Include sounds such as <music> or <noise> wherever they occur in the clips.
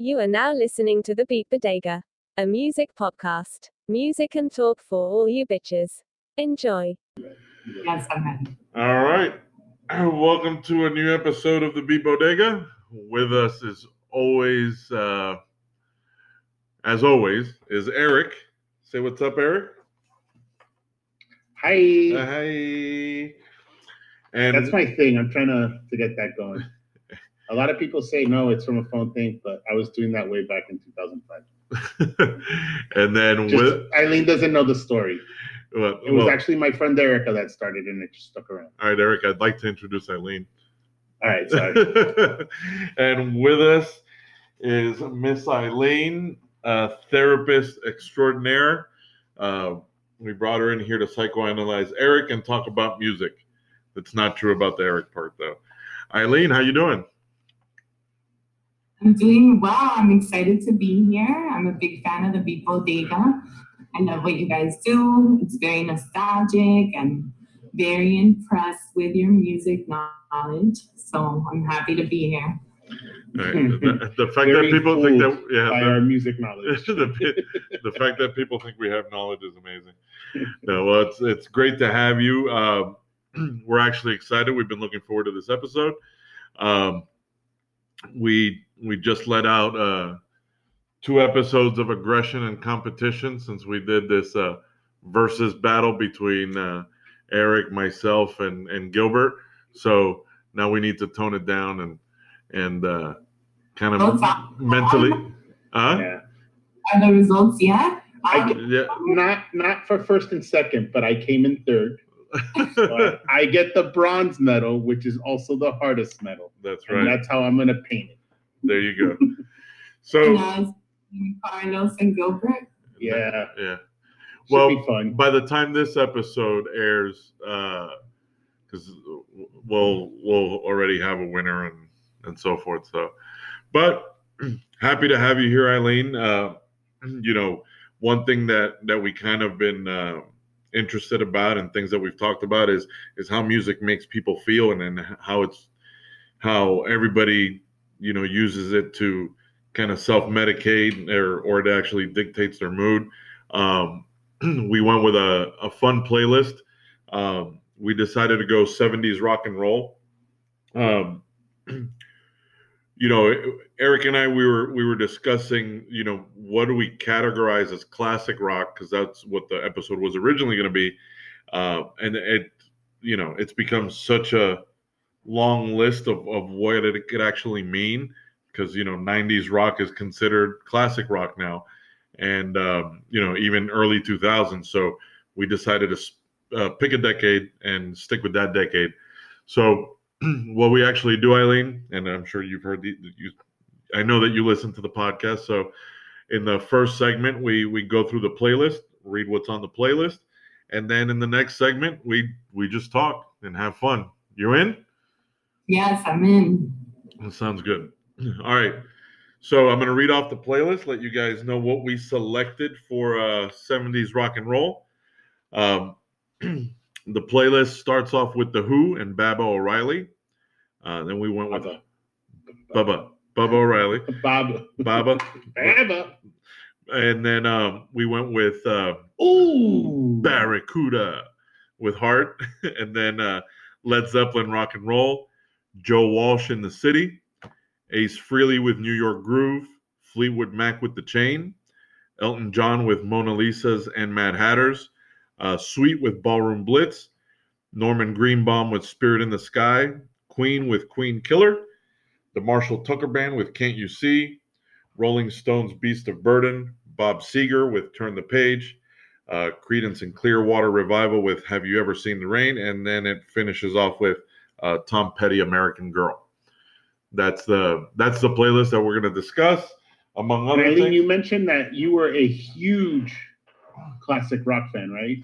You are now listening to the Beat Bodega, a music podcast. Music and talk for all you bitches. Enjoy. Yes, I'm. All right. <clears throat> Welcome to a new episode of the Beat Bodega. With us is always, uh, as always, is Eric. Say what's up, Eric. Hi. Uh, hi. And That's my thing. I'm trying to, to get that going. A lot of people say no, it's from a phone thing, but I was doing that way back in 2005. <laughs> and then Just, with Eileen doesn't know the story. well, It was well, actually my friend Erica that started, and it just stuck around. all right, Eric. I'd like to introduce Eileen. All right, sorry. <laughs> and with us is Miss Eileen, a therapist extraordinaire. Uh, we brought her in here to psychoanalyze Eric and talk about music. That's not true about the Eric part, though. Eileen, how you doing? I'm doing well. I'm excited to be here. I'm a big fan of the Beat Bodega. I love what you guys do. It's very nostalgic and very impressed with your music knowledge. So I'm happy to be here. All right, the, the fact that people think that yeah, By the- our music knowledge. <laughs> the, the fact that people think we have knowledge is amazing. No, well, it's it's great to have you. Uh, <clears throat> we're actually excited. We've been looking forward to this episode. Um, we we just let out uh, two episodes of aggression and competition since we did this uh, versus battle between uh, Eric, myself, and and Gilbert. So now we need to tone it down and and uh, kind of Those are- mentally. Huh? Yeah. Are the results yet? I get- Yeah. Not not for first and second, but I came in third. <laughs> But I get the bronze medal, which is also the hardest medal. That's And right. that's how I'm going to paint it. There you go. <laughs> So uh, Carlos and Gilbert. Yeah. yeah. Should Well. By the time this episode airs, uh, because we'll we'll already have a winner and and so forth. So, but <clears throat> happy to have you here, Eileen. Uh, you know, one thing that that we kind of been uh, interested about and things that we've talked about is is how music makes people feel and then how it's how everybody you know uses it to kind of self medicate or or it actually dictates their mood. Um, <clears throat> we went with a, a fun playlist. Um, we decided to go 70s rock and roll. Um, <clears throat> you know, Eric and I we were we were discussing, you know, what do we categorize as classic rock because that's what the episode was originally going to be. Uh, and it, you know, it's become such a long list of, of what it could actually mean because you know 90s rock is considered classic rock now. And um, you know even early 2000s so we decided to uh, pick a decade and stick with that decade. So <clears throat> what we actually do eileen and i'm sure you've heard the, you i know that you listen to the podcast so in the first segment we we go through the playlist read what's on the playlist and then in the next segment we we just talk and have fun. You in Yes, I'm in. that sounds good. <clears throat> All right. So I'm going to read off the playlist, let you guys know what we selected for uh, 70s rock and roll. Um, <clears throat> the playlist starts off with The Who and Baba O'Riley. Uh, then we went with Bubba. Bubba, Bubba O'Reilly, <laughs> Baba. Baba. Baba. And then um, we went with uh, Ooh. Barracuda with Heart. <laughs> and then uh, Led Zeppelin Rock and Roll. Joe Walsh in the City, Ace Frehley with New York Groove, Fleetwood Mac with The Chain, Elton John with Mona Lisa's and Mad Hatters, uh, Sweet with Ballroom Blitz, Norman Greenbaum with Spirit in the Sky, Queen with Queen Killer, the Marshall Tucker Band with Can't You See, Rolling Stones Beast of Burden, Bob Seger with Turn the Page, uh, Creedence and Clearwater Revival with Have You Ever Seen the Rain, and then it finishes off with uh, Tom Petty, American Girl. That's the that's the playlist that we're going to discuss, among And other Eileen, things. you mentioned that you were a huge classic rock fan, right?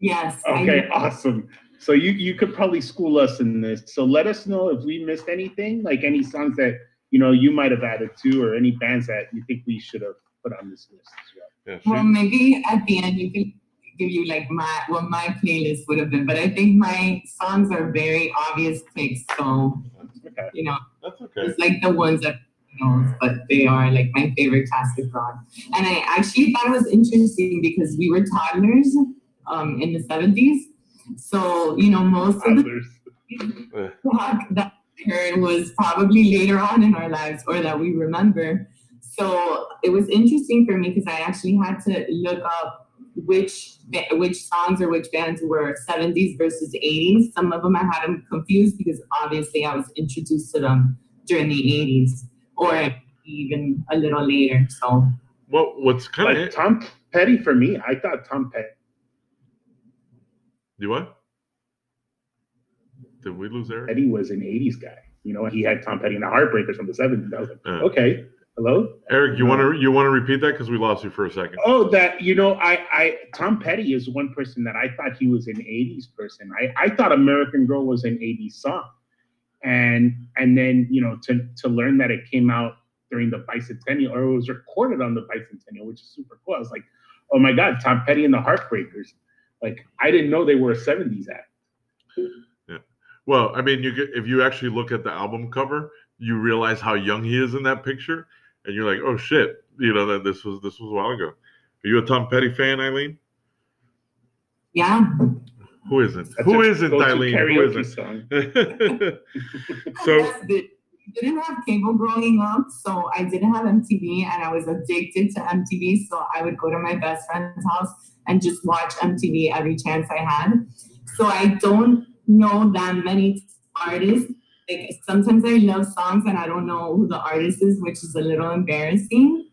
Yes. Okay, awesome. So you you could probably school us in this. So let us know if we missed anything, like any songs that you know you might have added to, or any bands that you think we should have put on this list as well. Yeah, Well, maybe at the end you can give you like my what my playlist would have been, but I think my songs are very obvious picks. So Okay. you know, that's okay. it's like the ones that knows, but they are like my favorite classic rock. And I actually thought it was interesting because we were toddlers um, in the 70s. So, you know, most of the Toddlers. <laughs> rock that we heard was probably later on in our lives or that we remember. So it was interesting for me because I actually had to look up which which songs or which bands were 70s versus 80s. Some of them I had them confused because obviously I was introduced to them during the 80s or even a little later. So Well, what's kind Like of Tom Petty for me, I thought Tom Petty. you what? Did we lose Eric? Petty was an 80s guy. You know, he had Tom Petty and the Heartbreakers from the 70s. I was like, Uh. okay, hello? Eric, you want to you want to repeat that because we lost you for a second. Oh, that, you know, I, I, Tom Petty is one person that I thought he was an 80s person. I, I thought American Girl was an 80s song. And, and then, you know, to, to learn that it came out during the bicentennial or it was recorded on the bicentennial, which is super cool. I was like, oh my God, Tom Petty and the Heartbreakers. Like, I didn't know they were a 70s act. Yeah. Well, I mean, you get, if you actually look at the album cover, you realize how young he is in that picture, and you're like, oh shit, you know that this was this was a while ago. Are you a Tom Petty fan, Eileen? yeah, Who isn't? That's Who a isn't, Eileen? Who karaoke isn't? song. <laughs> <laughs> so Yes, but I didn't have cable growing up, so I didn't have MTV, and I was addicted to MTV. So I would go to my best friend's house and just watch MTV every chance I had. So I don't know that many artists. Like sometimes I love songs and I don't know who the artist is, which is a little embarrassing.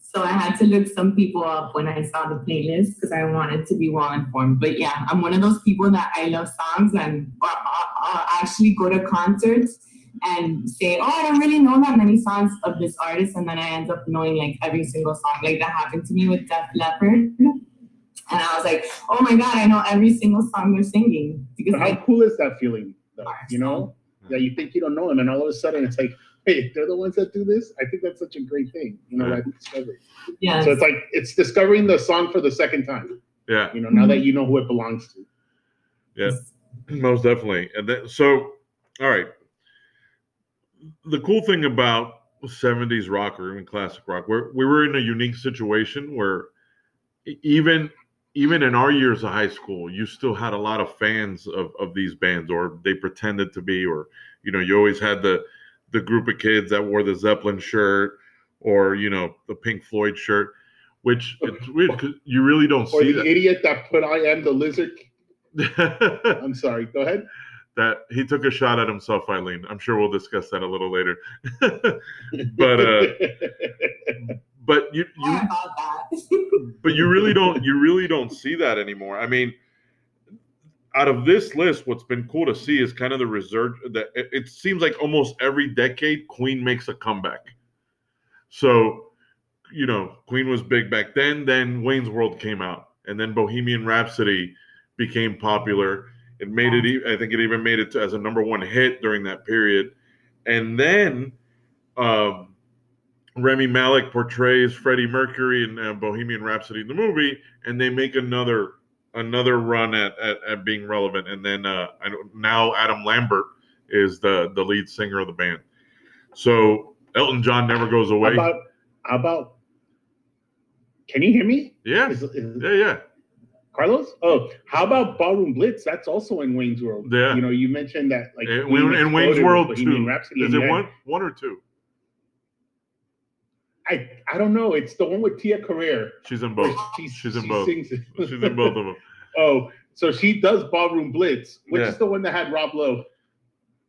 So I had to look some people up when I saw the playlist because I wanted to be well informed. But yeah, I'm one of those people that I love songs and I'll, I'll actually go to concerts and say, oh, I don't really know that many songs of this artist, and then I end up knowing like every single song. Like that happened to me with Def Leppard, and I was like, oh my god, I know every single song they're singing because how like, cool is that feeling, though? You know. That you think you don't know them, and all of a sudden it's like, hey, they're the ones that do this. I think that's such a great thing, you know, Yeah. that discovery. yeah, So it's like it's discovering the song for the second time. yeah, You know, now that mm-hmm. you know who it belongs to. yeah, most definitely. And then so, all right. The cool thing about 70s rock or even classic rock, where we were in a unique situation where even even in our years of high school, you still had a lot of fans of, of these bands, or they pretended to be, or you know, you always had the the group of kids that wore the Zeppelin shirt or you know the Pink Floyd shirt, which <laughs> it's weird because you really don't Or see the idiot that put I am the lizard. <laughs> I'm sorry. Go ahead. that he took a shot at himself, Eileen. I'm sure we'll discuss that a little later. <laughs> but uh, but you you Sorry about that. <laughs> but you really don't you really don't see that anymore. I mean, out of this list, what's been cool to see is kind of the research that it, it seems like almost every decade Queen makes a comeback. So, you know, Queen was big back then, then Wayne's World came out, and then Bohemian Rhapsody became popular. It made it I think it even made it to, as a number 1 hit during that period. And then um Rami Malek portrays Freddie Mercury in uh, Bohemian Rhapsody, the movie, and they make another another run at, at, at being relevant. And then uh, I don't, now Adam Lambert is the the lead singer of the band. So Elton John never goes How away. about how about? Can you hear me? yeah, Is, is- yeah, yeah. Carlos? Oh, how about Ballroom Blitz? That's also in Wayne's World. Yeah. You know, you mentioned that like And, in Wayne's World. Rhapsody, Is it one one or two? I I don't know. It's the one with Tia Carrere. She's in both. She, She's in she both. Sings it. She's in both of them. <laughs> Oh, so she does Ballroom Blitz, which Yeah. is the one that had Rob Lowe.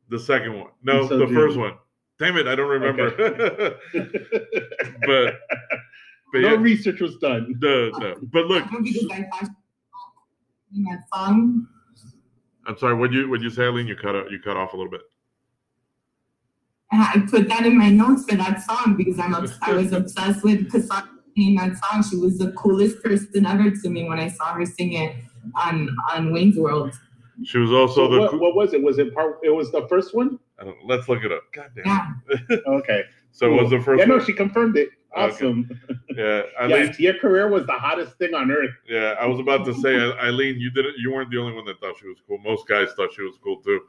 The second one. No, So the do- first one. Damn it, I don't remember. <laughs> but but <laughs> no yeah, research was done. the, the but look, I thought in that song. I'm sorry. What you what you say, Eileen? You cut out, you cut off a little bit. I put that in my notes for that song because I'm obs- I was obsessed with Cassandra in that song. She was the coolest person ever to me when I saw her sing it on on Wayne's World. She was also So the. what, what was it? Was it part? It was the first one. I don't, let's look it up. God damn. Yeah, <laughs> Okay. So it was the first Yeah, no, she confirmed it. Awesome. Yeah, <laughs> Yeah, Eileen. Tia Carrere was the hottest thing on earth. Yeah, I was about to say, Eileen, you didn't. You weren't the only one that thought she was cool. Most guys thought she was cool too.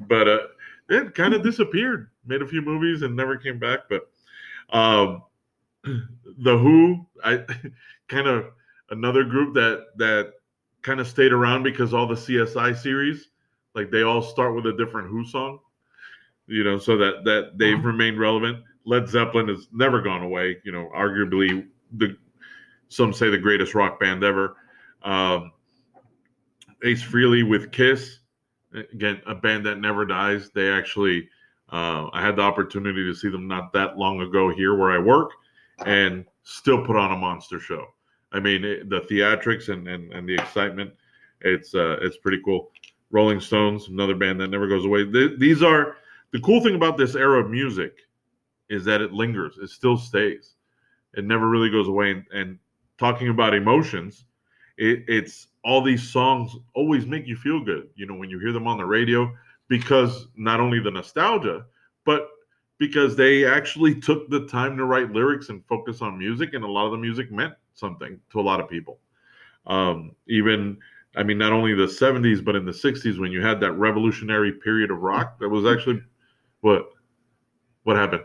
But uh, it kind of disappeared. made a few movies and never came back. But um, <clears throat> the Who, I <laughs> kind of another group that that kind of stayed around because all the CSI series, like they all start with a different Who song, you know, so that that they've remained relevant. Led Zeppelin has never gone away, you know, arguably the some say the greatest rock band ever. Um, Ace Frehley with Kiss, again, a band that never dies. They actually, uh, I had the opportunity to see them not that long ago here where I work, and still put on a monster show. I mean, it, the theatrics and, and and the excitement, it's uh, it's pretty cool. Rolling Stones, another band that never goes away. Th- these are the cool thing about this era of music is that it lingers. It still stays. It never really goes away. And, and talking about emotions, it, it's all these songs always make you feel good. You know, when you hear them on the radio, because not only the nostalgia, but because they actually took the time to write lyrics and focus on music, and a lot of the music meant something to a lot of people. Um, even, I mean, not only the 70s, but in the 60s, when you had that revolutionary period of rock, that was actually what what happened.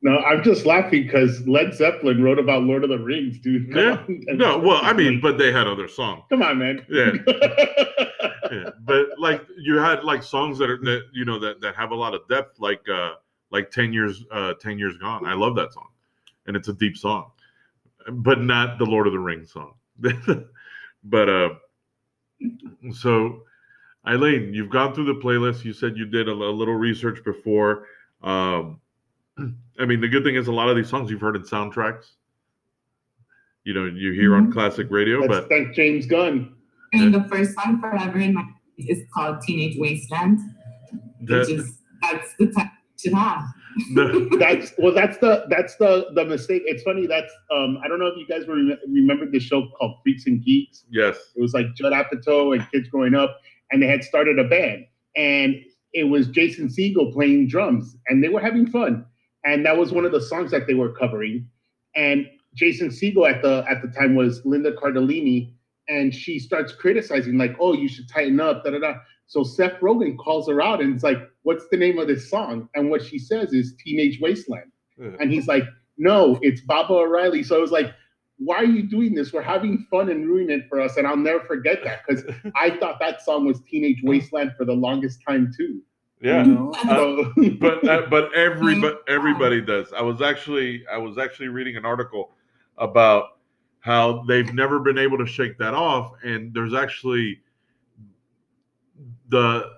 No, I'm just laughing because Led Zeppelin wrote about Lord of the Rings, dude. Come Yeah. on. No, well, I mean, but they had other songs. come on, man. Yeah. <laughs> Yeah, but like you had like songs that are that you know that that have a lot of depth, like uh like ten years uh ten years gone. I love that song, and it's a deep song, but not the Lord of the Rings song. <laughs> but uh, so Eileen, you've gone through the playlist. You said you did a, a little research before. Um, I mean, the good thing is a lot of these songs you've heard in soundtracks. You know, you hear on Mhm. classic radio, Let's but thank James Gunn. And the first song forever in my is called Teenage Wasteland, which is that's the type you should have. the, <laughs> That's well, that's the that's the the mistake. It's funny. That's um, I don't know if you guys rem- remember the show called Freaks and Geeks. yes. It was like Judd Apatow and kids growing up, and they had started a band, and it was Jason Segel playing drums, and they were having fun, and that was one of the songs that they were covering, and Jason Segel at the at the time was Linda Cardellini, and she starts criticizing like, "Oh, you should tighten up," da da da. So Seth Rogen calls her out and it's like, "What's the name of this song?" And what she says is "Teenage Wasteland," and he's like, "No, it's Baba O'Riley." So I was like. Why are you doing this? We're having fun and ruining it for us, and I'll never forget that because <laughs> I thought that song was Teenage Wasteland for the longest time too. Yeah. You know? Uh, <laughs> but uh, but everybody everybody does. I was actually I was actually reading an article about how they've never been able to shake that off, and there's actually the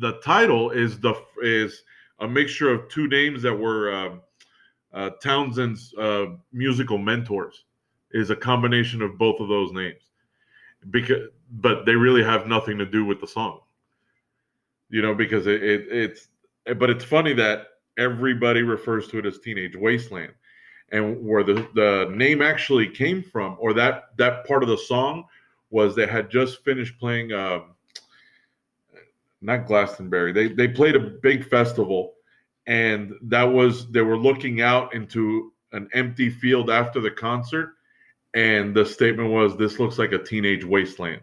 the title is the is a mixture of two names that were um, uh, Townshend's uh, musical mentors. Is a combination of both of those names, because but they really have nothing to do with the song you know, because it, it it's but it's funny that everybody refers to it as Teenage Wasteland, and where the the name actually came from, or that that part of the song was they had just finished playing, um, not Glastonbury. They they played a big festival, and that was they were looking out into an empty field after the concert, and the statement was, "This looks like a teenage wasteland."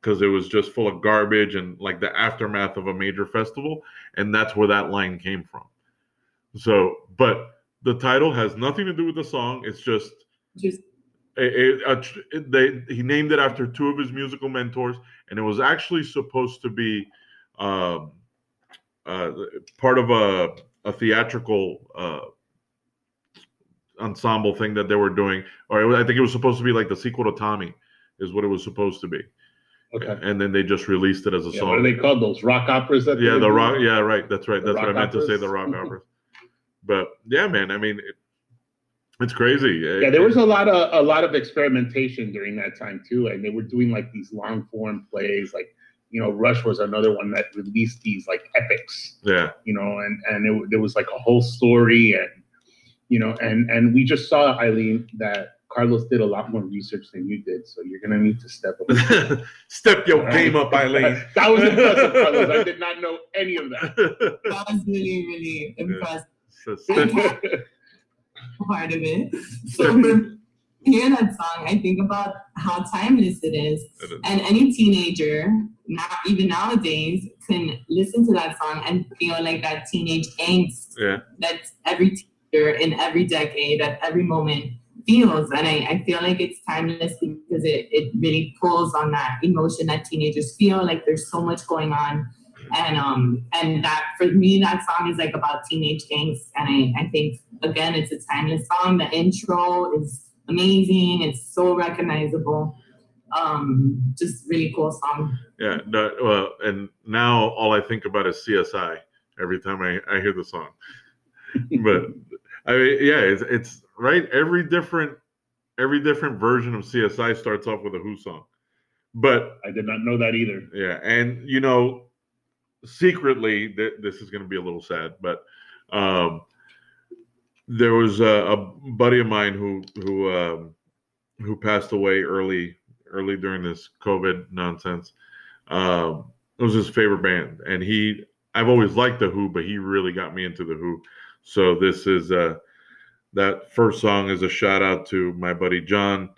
Because it was just full of garbage and like the aftermath of a major festival and that's where that line came from. So but the title has nothing to do with the song it's just Just they he named it after two of his musical mentors and it was actually supposed to be um, uh, part of a, a theatrical uh, ensemble thing that they were doing or it was- i think it was supposed to be like the sequel to tommy is what it was supposed to be okay. and then they just released it as a Yeah, song. what are they called? Those rock operas that yeah, the rock. Yeah, right. That's right. The That's what I meant to say. The rock <laughs> operas. But yeah, man. I mean, it, it's crazy. Yeah, there was a lot of a lot of experimentation during that time too, and they were doing like these long form plays. Like, you know, Rush was another one that released these like epics. Yeah, You know, and and it, there was like a whole story, and you know, and and we just saw Eileen that Carlos did a lot more research than you did, so you're gonna need to step up. <laughs> step your game up, Eileen. <laughs> that was impressive, Carlos. I did not know any of that. <laughs> that was really, really impressed So step- part of it. So for, hear that song, I think about how timeless it is. It is. And any teenager, not even nowadays, can listen to that song and feel like that teenage angst Yeah. that every teenager in every decade, at every moment feels. And I, I feel like it's timeless because it, it really pulls on that emotion that teenagers feel like there's so much going on. And um and that for me that song is like about teenage angst. And I, I think again it's a timeless song. The intro is amazing, it's so recognizable. Um just really cool song. Yeah. Well, and now all I think about is CSI every time I, I hear the song. but I mean, yeah, it's, it's right. Every different every different version of CSI starts off with a Who song. But I did not know that either. yeah, and you know, secretly, th- this is going to be a little sad, but um, there was a, a buddy of mine who who um, who passed away early early during this COVID nonsense. Um, it was his favorite band, and he I've always liked the Who, but he really got me into the Who. So this is uh, that first song is a shout out to my buddy John.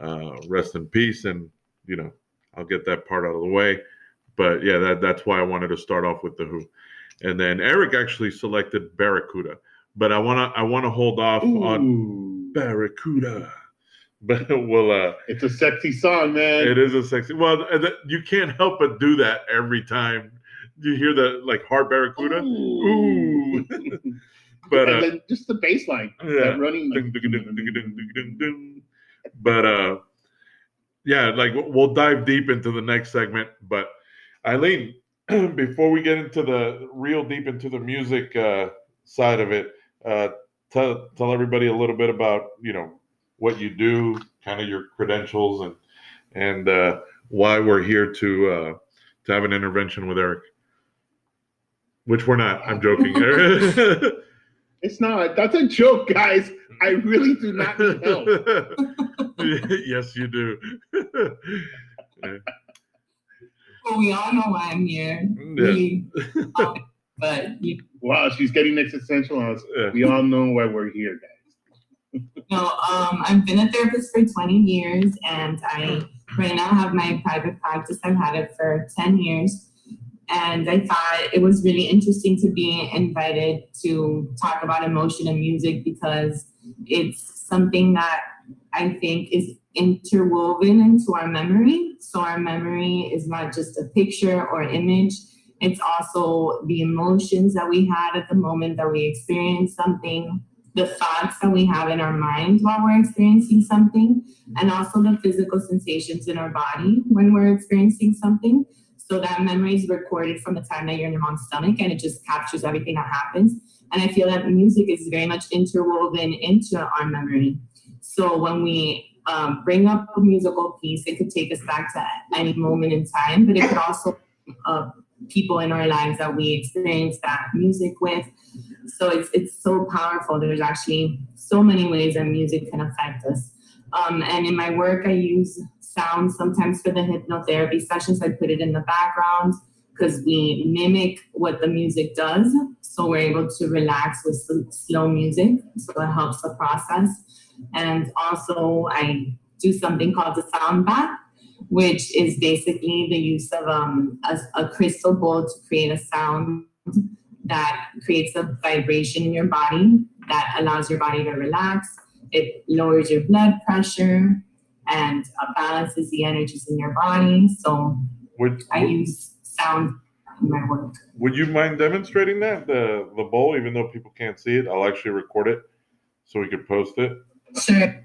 Uh, rest in peace, and you know I'll get that part out of the way. But yeah, that that's why I wanted to start off with the Who, and then Eric actually selected Barracuda, but I wanna I wanna hold off on Barracuda, <laughs> but we'll uh, it's a sexy song, man. it is a sexy. Well, you can't help but do that every time you hear the like Heart Barracuda. Ooh. <laughs> But uh, just the bass line, yeah. that running. Dun, dun, dun. But uh, yeah, like we'll dive deep into the next segment. But Eileen, <clears throat> before we get into the real deep into the music uh, side of it, uh, tell tell everybody a little bit about you know what you do, kind of your credentials, and and uh, why we're here to uh, to have an intervention with Eric. Which we're not. I'm joking. <laughs> <laughs> It's not. That's a joke, guys. I really do not need help. <laughs> yes, you do. <laughs> Well, we all know why I'm here. Yeah. Really. um, but you Wow, she's getting existential on us. Yeah. We all know why we're here, guys. <laughs> no, um, I've been a therapist for 20 years and I right now have my private practice. I've had it for 10 years. And I thought it was really interesting to be invited to talk about emotion and music because it's something that I think is interwoven into our memory. So our memory is not just a picture or image, it's also the emotions that we had at the moment that we experienced something, the thoughts that we have in our mind while we're experiencing something, and also the physical sensations in our body when we're experiencing something. So that memory is recorded from the time that you're in your mom's stomach and it just captures everything that happens. And I feel that music is very much interwoven into our memory. So when we um, bring up a musical piece, it could take us back to any moment in time, but it could also uh, people in our lives that we experience that music with. So it's it's so powerful. There's actually so many ways that music can affect us. Um, and in my work, I use sound sometimes for the hypnotherapy sessions. I put it in the background because we mimic what the music does. So we're able to relax with slow music. So it helps the process. And also, I do something called the sound bath, which is basically the use of um, a, a crystal bowl to create a sound that creates a vibration in your body that allows your body to relax. It lowers your blood pressure and uh, balances the energies in your body. So would I use sound in my work. would you mind demonstrating that the the bowl? Even though people can't see it, I'll actually record it so we could post it. Sure.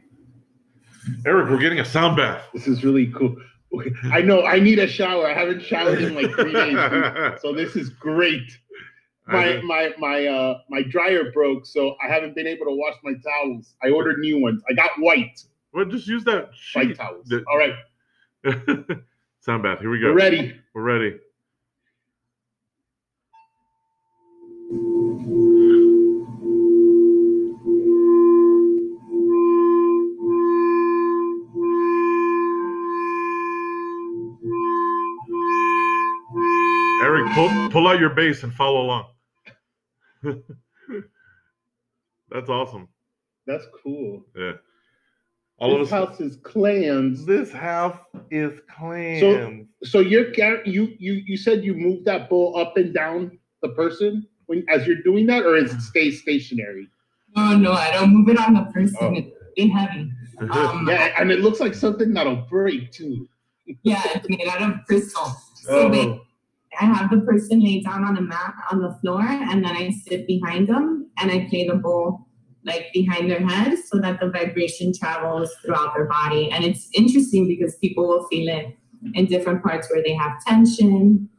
Eric, we're getting a sound bath. This is really cool. Okay, I know I need a shower. I haven't showered in like three days. <laughs> So this is great. My my my uh my dryer broke, so I haven't been able to wash my towels. I ordered new ones. I got white well, just use that white sheet. towels. The- All right, <laughs> sound bath. Here we go. we're ready. We're ready. Eric, pull pull out your bass and follow along. <laughs> That's awesome. That's cool. Yeah. All of this us. house is clans. This house is clean. So so you're you you you said you move that bull up and down the person when as you're doing that, or is it stay stationary? No, no, I don't move it on the person. Oh. It's big heavy. Um, Yeah, and it looks like something that'll break too. yeah, it's made out of crystal. So oh, I have the person lay down on a mat on the floor, and then I sit behind them and I play the bowl like behind their head so that the vibration travels throughout their body. And it's interesting because people will feel it in different parts where they have tension.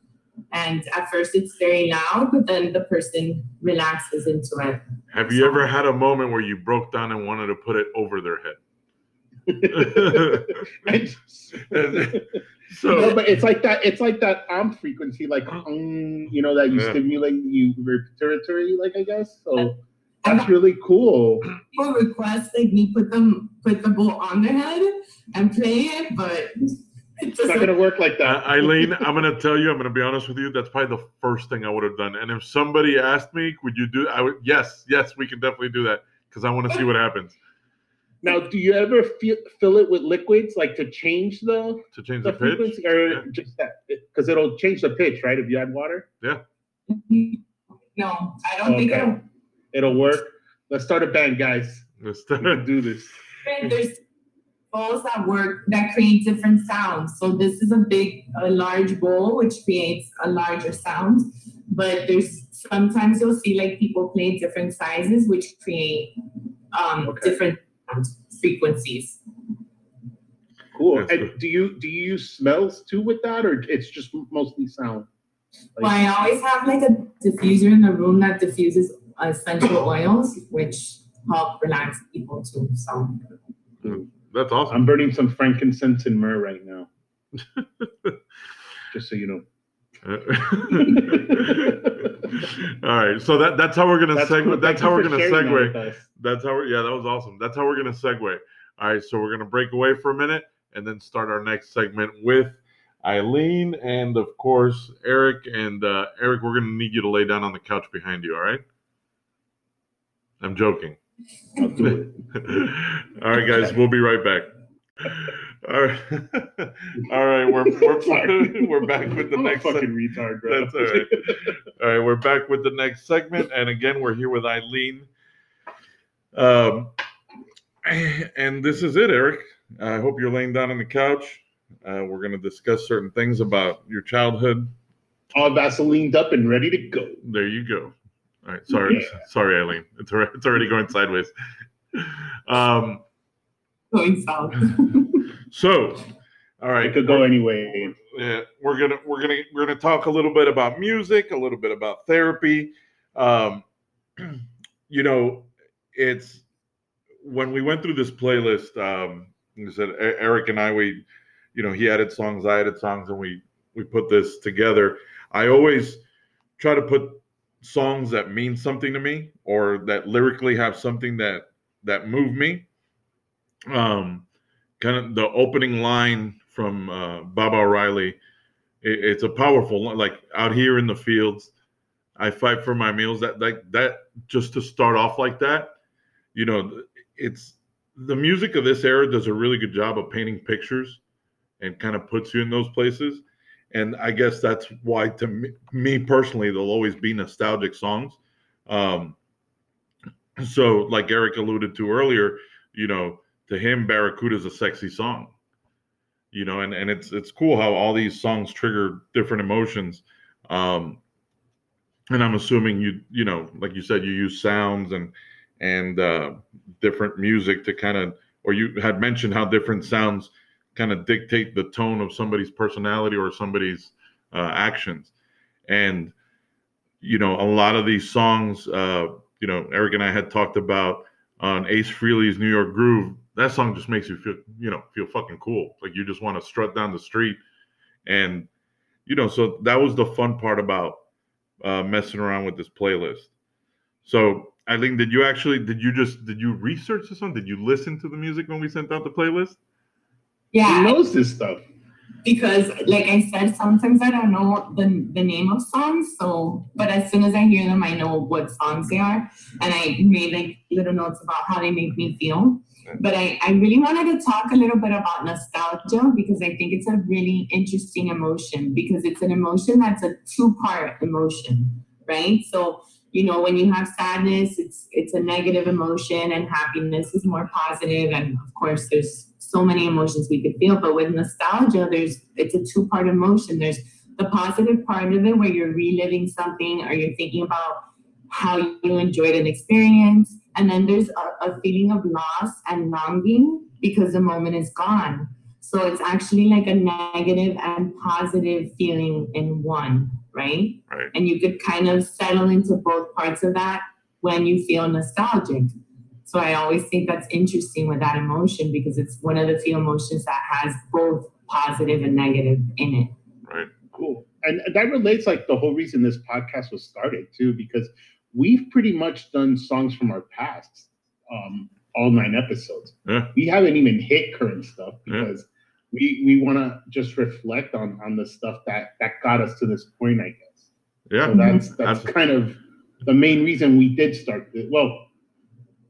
And at first it's very loud, but then the person relaxes into it. have you ever had a moment where you broke down and wanted to put it over their head? And- <laughs> so no, but it's like that. It's like that arm frequency, like um, you know, that you Yeah. stimulate you respiratory, like I guess. So And that's really cool. people request like me put them put the bowl on their head and play it, but <laughs> it It's not gonna work like Uh, that. Eileen, I'm gonna tell you, I'm gonna be honest with you. That's probably the first thing I would have done. And if somebody asked me, would you do? I would. Yes, yes, we can definitely do that because I want to see what happens Now, do you ever feel, fill it with liquids, like to change the to change the the pitch. frequency, or Yeah. just that? Because it'll change the pitch, right? If you add water, yeah. no, I don't think Okay. it'll it'll work. Let's start a band, guys. Let's We can do this. And there's bowls that work that create different sounds. So this is a big, a large bowl which creates a larger sound. But there's sometimes you'll see like people play different sizes which create um, Okay. different frequencies. Cool. That's And good. do you do you use smells too with that, or it's just mostly sound? Well, I always have like a diffuser in the room that diffuses essential oils, which help relax people too. So That's awesome. I'm burning some frankincense and myrrh right now. <laughs> just so you know. <laughs> All right, so that that's how we're gonna That's segue. cool. That's Thank how we're gonna sharing that segue. That's how we're yeah, that was awesome. That's how we're gonna segue. All right, so we're gonna break away for a minute and then start our next segment with Eileen and of course Eric. And uh, Eric, we're gonna need you to lay down on the couch behind you. All right? I'm joking. I'll do it. <laughs> all right, guys, we'll be right back. All right, <laughs> all right, we're we're, <laughs> we're back with the I'm next. fucking retard, bro. That's all right. All right, we're back with the next segment, and again, we're here with Eileen. Um, and this is it, Eric. I hope you're laying down on the couch. Uh, we're going to discuss certain things about your childhood. All Vaselined up and ready to go. There you go. All right, sorry, Yeah. sorry, Eileen. It's already, it's already going sideways. Um, going south. <laughs> so, all right, It could go anyway. yeah, we're gonna we're gonna we're gonna talk a little bit about music, a little bit about therapy. Um, <clears throat> you know, it's when we went through this playlist. Um, like I said Eric and I, we, you know, he added songs, I added songs, and we we put this together. I always try to put songs that mean something to me or that lyrically have something that that move me. Um, kind of the opening line from uh, Baba O'Riley. It, it's a powerful. Like out here in the fields, I fight for my meals. That like that just to start off like that, you know, it's the music of this era does a really good job of painting pictures and kind of puts you in those places. And I guess that's why, to me, me personally, there'll always be nostalgic songs. Um, so, like Eric alluded to earlier, you know, to him, Barracuda is a sexy song. You know, and, and it's it's cool how all these songs trigger different emotions. Um, and I'm assuming you you know, like you said, you use sounds and and uh, different music to kind of, or you had mentioned how different sounds kind of dictate the tone of somebody's personality or somebody's uh, actions. And you know, a lot of these songs, uh, you know, Eric and I had talked about on Ace Frehley's New York Groove. That song just makes you feel, you know, feel fucking cool. Like you just want to strut down the street, and you know, so that was the fun part about uh, messing around with this playlist. So, Eileen, did you actually, did you just, did you research this song? Did you listen to the music when we sent out the playlist? He Yeah, knows this stuff. because like I said, sometimes I don't know the, the name of songs. So, but as soon as I hear them, I know what songs they are. And I made like little notes about how they make me feel. But I, I really wanted to talk a little bit about nostalgia because I think it's a really interesting emotion because it's an emotion that's a two part emotion, right? So, you know, when you have sadness, it's it's a negative emotion and happiness is more. And of course, there's so many emotions we could feel. But with nostalgia, there's it's a two part emotion. There's the positive part of it where you're reliving something or you're thinking about how you enjoyed an experience. And then there's a, a feeling of loss and longing because the moment is gone. So it's actually like a negative and positive feeling in one, right? Right. And you could kind of settle into both parts of that when you feel nostalgic. So I always think that's interesting with that emotion because it's one of the few emotions that has both positive and negative in it. Right. Cool. And that relates like the whole reason this podcast was started too, because we've pretty much done songs from our past, um, all nine episodes. Yeah. We haven't even hit current stuff Yeah. because we we want to just reflect on on the stuff that that got us to this point, I guess. Yeah. So that's that's Absolutely. kind of the main reason we did start this. Well,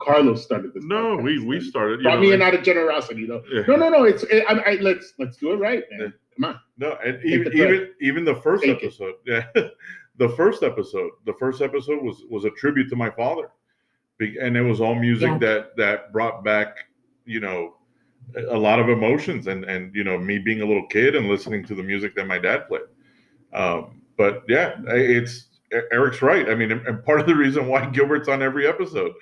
Carlos started this. No, we podcast we and started. You Brought know, me in out of generosity, though. Yeah. No, no, no. It's I, I, let's let's do it right, man. Yeah. Come on. No, and Take even the even even the first Take it. episode, <laughs> yeah, the first episode, the first episode was was a tribute to my father, Be- and it was all music Yeah. that that brought back, you know, a a lot of emotions, and and you know, me being a little kid and listening to the music that my dad played. Um, but yeah, it's Eric's right. I mean, and- and part of the reason why Gilbert's on every episode,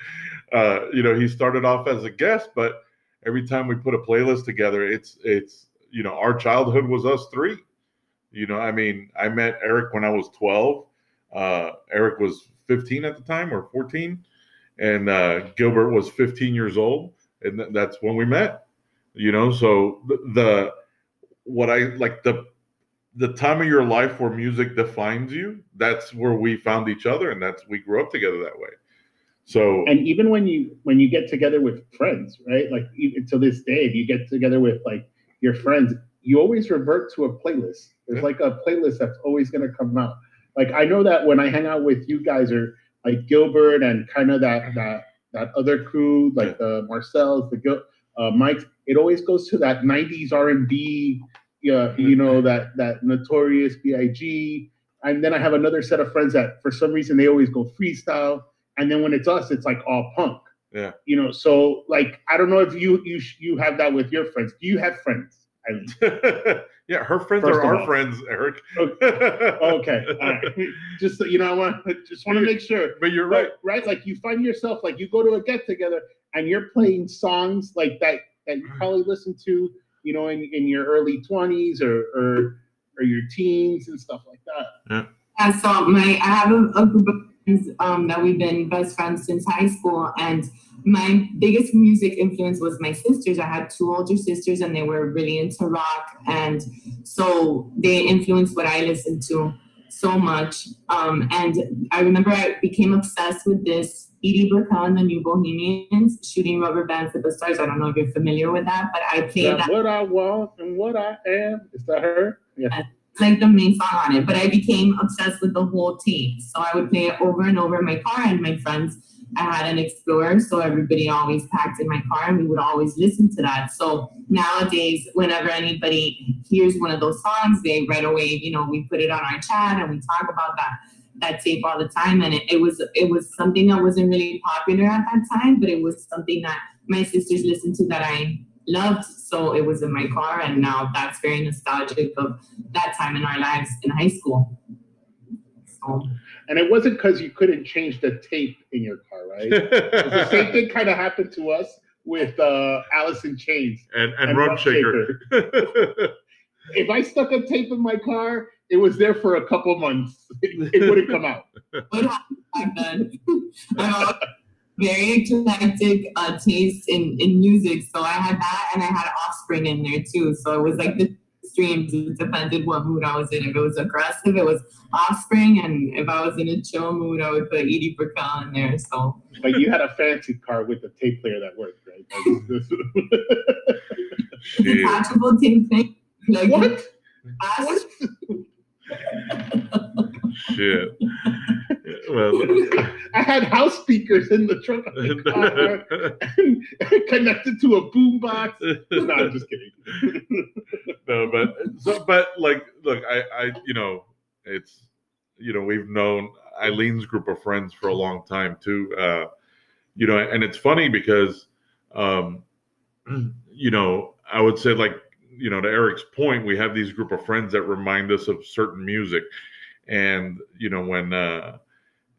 uh, you know, he started off as a guest, but every time we put a playlist together, it's it's you know, our childhood was us three. You know, I mean, I met Eric when I was 12. Uh, Eric was 15 at the time or 14, and uh, Gilbert was 15 years old, and th- that's when we met. You know, so the, the what I like the the time of your life where music defines you. That's where we found each other, and that's we grew up together that way. So And even when you when you get together with friends, right? Like even to this day, if you get together with like your friends, you always revert to a playlist. There's Yeah. like a playlist that's always gonna come out. Like I know that when I hang out with you guys or like Gilbert and kind of that that that other crew, like the Marcel's, the Gil, uh, Mike's, it always goes to that '90s R&B, yeah, you know that that notorious B.I.G. And then I have another set of friends that for some reason they always go freestyle. And then when it's us, it's like all punk. Yeah. You know, so like I don't know if you you you have that with your friends. Do you have friends? Eileen? <laughs> yeah, her friends First are our all. friends, Eric. <laughs> Okay, all right. <laughs> Just so- you know, I want just want to make sure. But you're right. Right, right. Like you find yourself like you go to a get together and you're playing songs like that that you probably listen to, you know, in, in your early twenties or, or or your teens and stuff like that. Yeah, And so my I have a, a group of friends um, that we've been best friends since high school, and my biggest music influence was my sisters. I had two older sisters, and they were really into rock, and so they influenced what I listened to so much. Um, and I remember I became obsessed with this Edie Brickell and the New Bohemians, shooting rubber bands at the stars. I don't know if you're familiar with that, but I played That that what I want and what I am. Is that her? Yeah. Like the main song on it, but I became obsessed with the whole tape. So I would play it over and over in my car, and my friends, I had an Explorer, so everybody always packed in my car, and we would always listen to that. So nowadays, whenever anybody hears one of those songs, they right away, you know, we put it on our chat and we talk about that that tape all the time. And it, it was it was something that wasn't really popular at that time, but it was something that my sisters listened to that I loved. So it was in my car, and now that's very nostalgic of that time in our lives in high school. So And it wasn't because you couldn't change the tape in your car, right? <laughs> the same thing kind of happened to us with uh, Alice in Chains. and and, And Rum Rum Shaker. <laughs> If I stuck a tape in my car, it was there for a couple months. It, it wouldn't come out. <laughs> what happened back then? I'm a very eclectic uh, taste in, in music. So I had that and I had Offspring in there too. So it was like the streams. It depended what mood I was in. If it was aggressive, it was Offspring. And if I was in a chill mood, I would put Edie Brickell in there. So But you had a fancy car with a tape player that worked, right? <laughs> Like, Shit. <laughs> detachable tape thing. Like what? Ask- Shit. Well, <laughs> I had house speakers in the trunk of the car and connected to a boombox. No, I'm just kidding. <laughs> no, but so, but like, look, I, I, you know, it's, you know, we've known Eileen's group of friends for a long time too. Uh, you know, and it's funny because, um, <clears throat> you know, I would say like, you know, to Eric's point, we have these group of friends that remind us of certain music, and you know, when uh,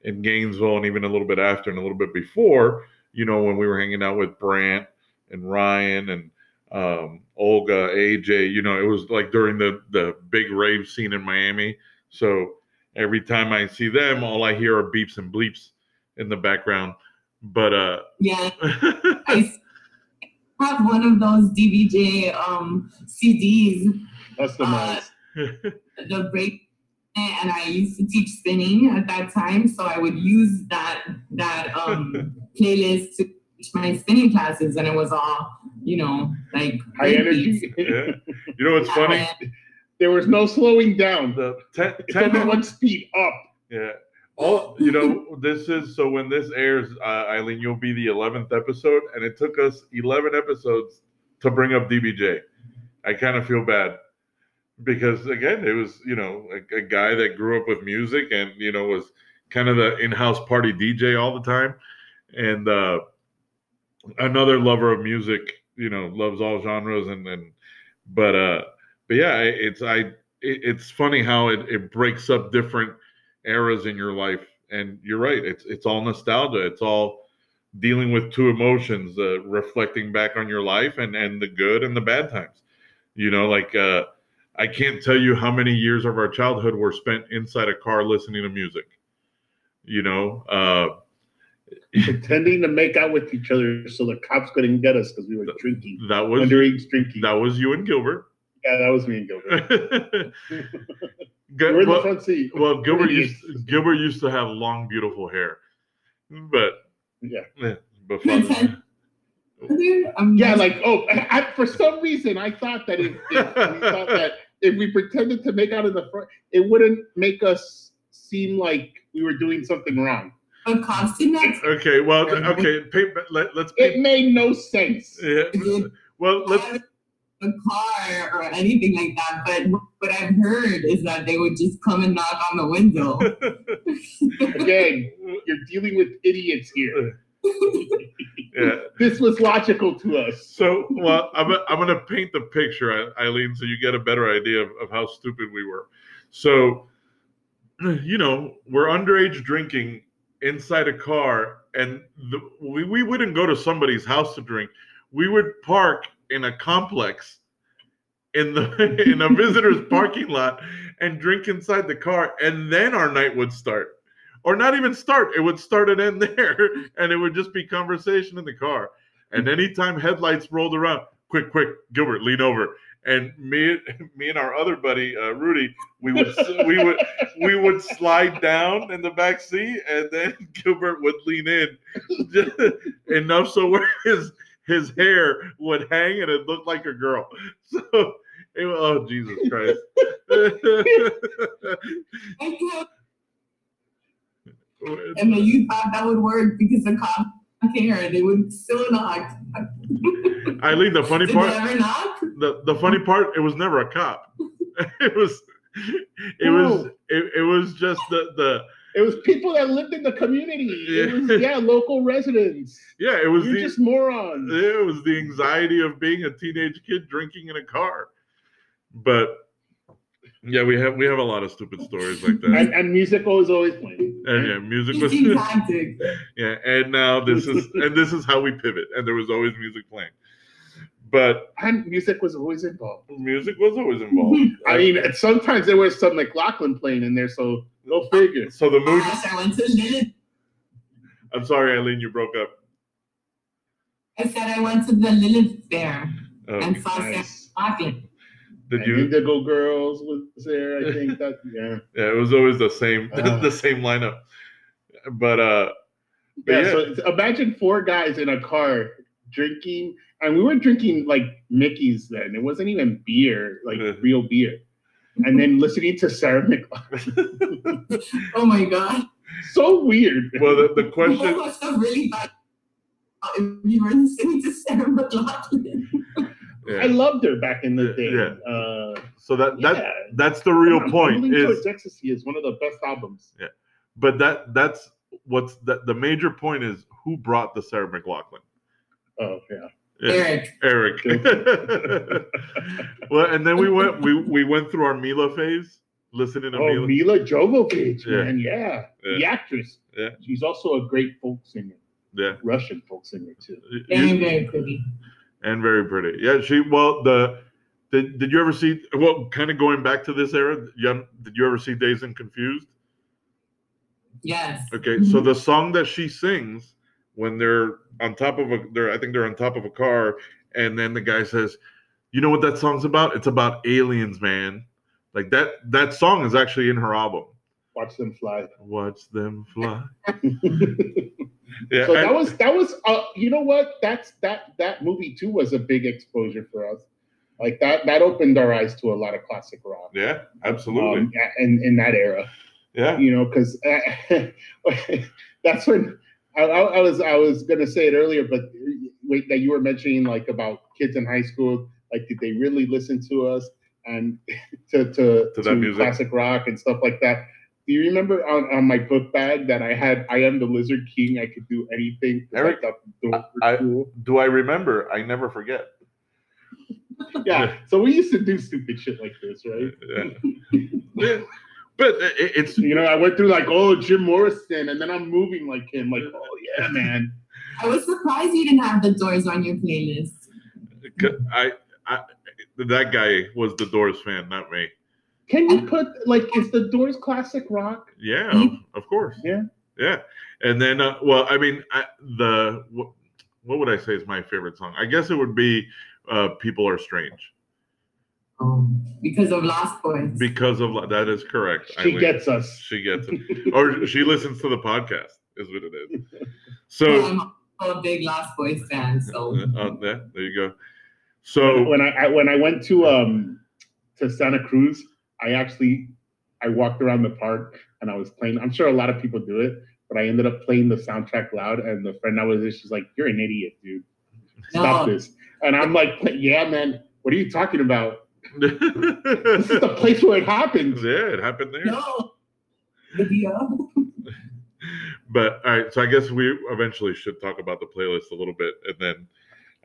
in Gainesville and even a little bit after and a little bit before, you know, when we were hanging out with Brant and Ryan and um, Olga, AJ, you know, it was like during the the big rave scene in Miami. So every time I see them, all I hear are beeps and bleeps in the background. But uh Yeah, <laughs> I have one of those DVJ um, CDs, Customized. <laughs> the break, and I used to teach spinning at that time, so I would use that that <laughs> um, playlist to teach my spinning classes, and it was all you know like High break energy. <laughs> yeah. You know what's funny? There was no slowing down. The ten, It's only speed up. Yeah. All you know, this is so when this airs, uh, Eileen, you'll be the eleventh episode, and it took us eleven episodes to bring up DBJ. I kind of feel bad because again, it was you know a, a guy that grew up with music and you know was kind of the in-house party DJ all the time, and uh, another lover of music. You know, loves all genres and and but uh, but yeah, it's I. It, it's funny how it, it breaks up different eras in your life and you're right it's it's all nostalgia it's all dealing with two emotions uh, reflecting back on your life and and the good and the bad times you know like uh i can't tell you how many years of our childhood were spent inside a car listening to music you know uh <laughs> Pretending to make out with each other so the cops couldn't get us because we were drinking. that was Underage drinking. that was you and gilbert yeah, that was me and Gilbert. <laughs> <laughs> Good- We're in the well, front seat. well gilbert Idiots. used gilbert used to have long beautiful hair but Yeah. yeah, but Pretend- Yeah, like oh, I, for some reason I thought that if, if we thought that if we pretended to make out in the front, it wouldn't make us seem like we were doing something wrong. but cops did not okay well okay paint, let, let's It made no sense. yeah, well let's a car or anything like that. But what I've heard is that they would just come and knock on the window. <laughs> Again, you're dealing with idiots here. <laughs> yeah. This was logical to us. So, well, I'm, I'm going to paint the picture, Eileen, so you get a better idea of, of how stupid we were. So, <clears throat> you know, we're underage drinking inside a car, and the, we, we wouldn't go to somebody's house to drink. We would park in a complex in the <laughs> in a visitor's parking lot and drink inside the car, and then our night would start. Or not even start. It would start and end <laughs> there, and it would just be conversation in the car. And anytime headlights rolled around, quick, quick, Gilbert, lean over. And me, <laughs> me and our other buddy uh, Rudy, we would we would we would slide down in the back seat, and then <laughs> Gilbert would lean in just enough so where his his hair would hang and it looked like a girl. So, it, oh Jesus Christ! I and then you thought that would work because the cops don't care. They would still knock. Eileen, the funny Did part, they ever knock? the, the funny part, it was never a cop. <laughs> it was it was it, it was just the the It was people that lived in the community. It was yeah, local residents. yeah it was You're the just morons. it was the anxiety of being a teenage kid drinking in a car. But yeah, we have we have a lot of stupid stories like that. And, and musical is always playing. And yeah, music was <laughs> yeah, and now this is <laughs> and this is how we pivot. And there was always music playing, but And music was always involved. music was always involved. <laughs> I mean, sometimes there was some McLachlan playing in there, so no ah, figure. so the mood. Gosh, I went to Lilith. I'm sorry, Eileen, you broke up. I said I went to the Lilith fair Oh, and saw Sam Nice. Claflin. did And you? Indigo Girls was there. I think <laughs> that yeah. Yeah, it was always the same Oh. <laughs> the same lineup. But uh, but Yeah, yeah, so imagine four guys in a car drinking, and we were drinking like Mickey's then. It wasn't even beer, like Yeah. real beer. and then listening to Sarah McLachlan. <laughs> Oh my god. so weird. well, the, the question, must have really bad if you were listening to Sarah McLachlan. I loved her back in the day. Yeah. Uh, so that that yeah. that's the real Come on, point Fumbling is Towards Ecstasy is one of the best albums. Yeah, but that that's what's that the major point is who brought the Sarah McLachlan Oh yeah. Yeah, Eric. Eric. <laughs> well, and then we went we we went through our Milla phase, listening to Oh, Milla. Milla Jovovich, Yeah. man, yeah. Yeah. the actress. Yeah. she's also a great folk singer, Yeah, Russian folk singer too. Very, You- very pretty. And very pretty. Yeah, she. Well, the did, did you ever see? Well, kind of going back to this era. You, did you ever see Dazed and Confused? Yes. Okay, so the song that she sings when they're on top of a, they're I think they're on top of a car, and then the guy says, "You know what that song's about? It's about aliens, man." Like that. That song is actually in her album. Watch them fly. Watch them fly. <laughs> so Yeah, that and- was that was uh, you know what that's that that movie too was a big exposure for us. Like that that opened our eyes to a lot of classic rock. yeah, absolutely. Um, in in that era. yeah, you know, because <laughs> that's when I, I, was I was gonna say it earlier, but wait, that you were mentioning like about kids in high school, like did they really listen to us and <laughs> to to, To that music. classic rock and stuff like that? Do you remember on, on my book bag that I had I am the Lizard King, I could do anything Eric, I the I- cool. Do I remember? I never forget. <laughs> yeah. So we used to do stupid shit like this, right? Yeah. <laughs> Yeah. But it's You know, I went through like, oh, Jim Morrison, and then I'm moving like him, like, oh yeah, <laughs> man. I was surprised you didn't have the doors on your playlist. I, I that guy was the Doors fan, not me. Can you put like is the Doors classic rock? Yeah, of course. Yeah. yeah. And then, uh, well, I mean, I, the what, what would I say is my favorite song? I guess it would be uh, "People Are Strange" Um, because of Lost Boys. because of that is correct. She Eileen. gets us. she gets it, <laughs> or she listens to the podcast. Is what it is. Well, So, I'm a big Lost Boys fan, so <laughs> uh, there, there you go. So, when I, I when I went to um to Santa Cruz, I actually I walked around the park and I was playing. I'm sure a lot of people do it, but I ended up playing the soundtrack loud. And the friend I was with, she's like, "You're an idiot, dude. Stop No. this." And I'm like, "Yeah, man. What are you talking about? This is the <laughs> place where it happens." Yeah, it happened there. no. Video. <laughs> but all right so i guess we eventually should talk about the playlist a little bit and then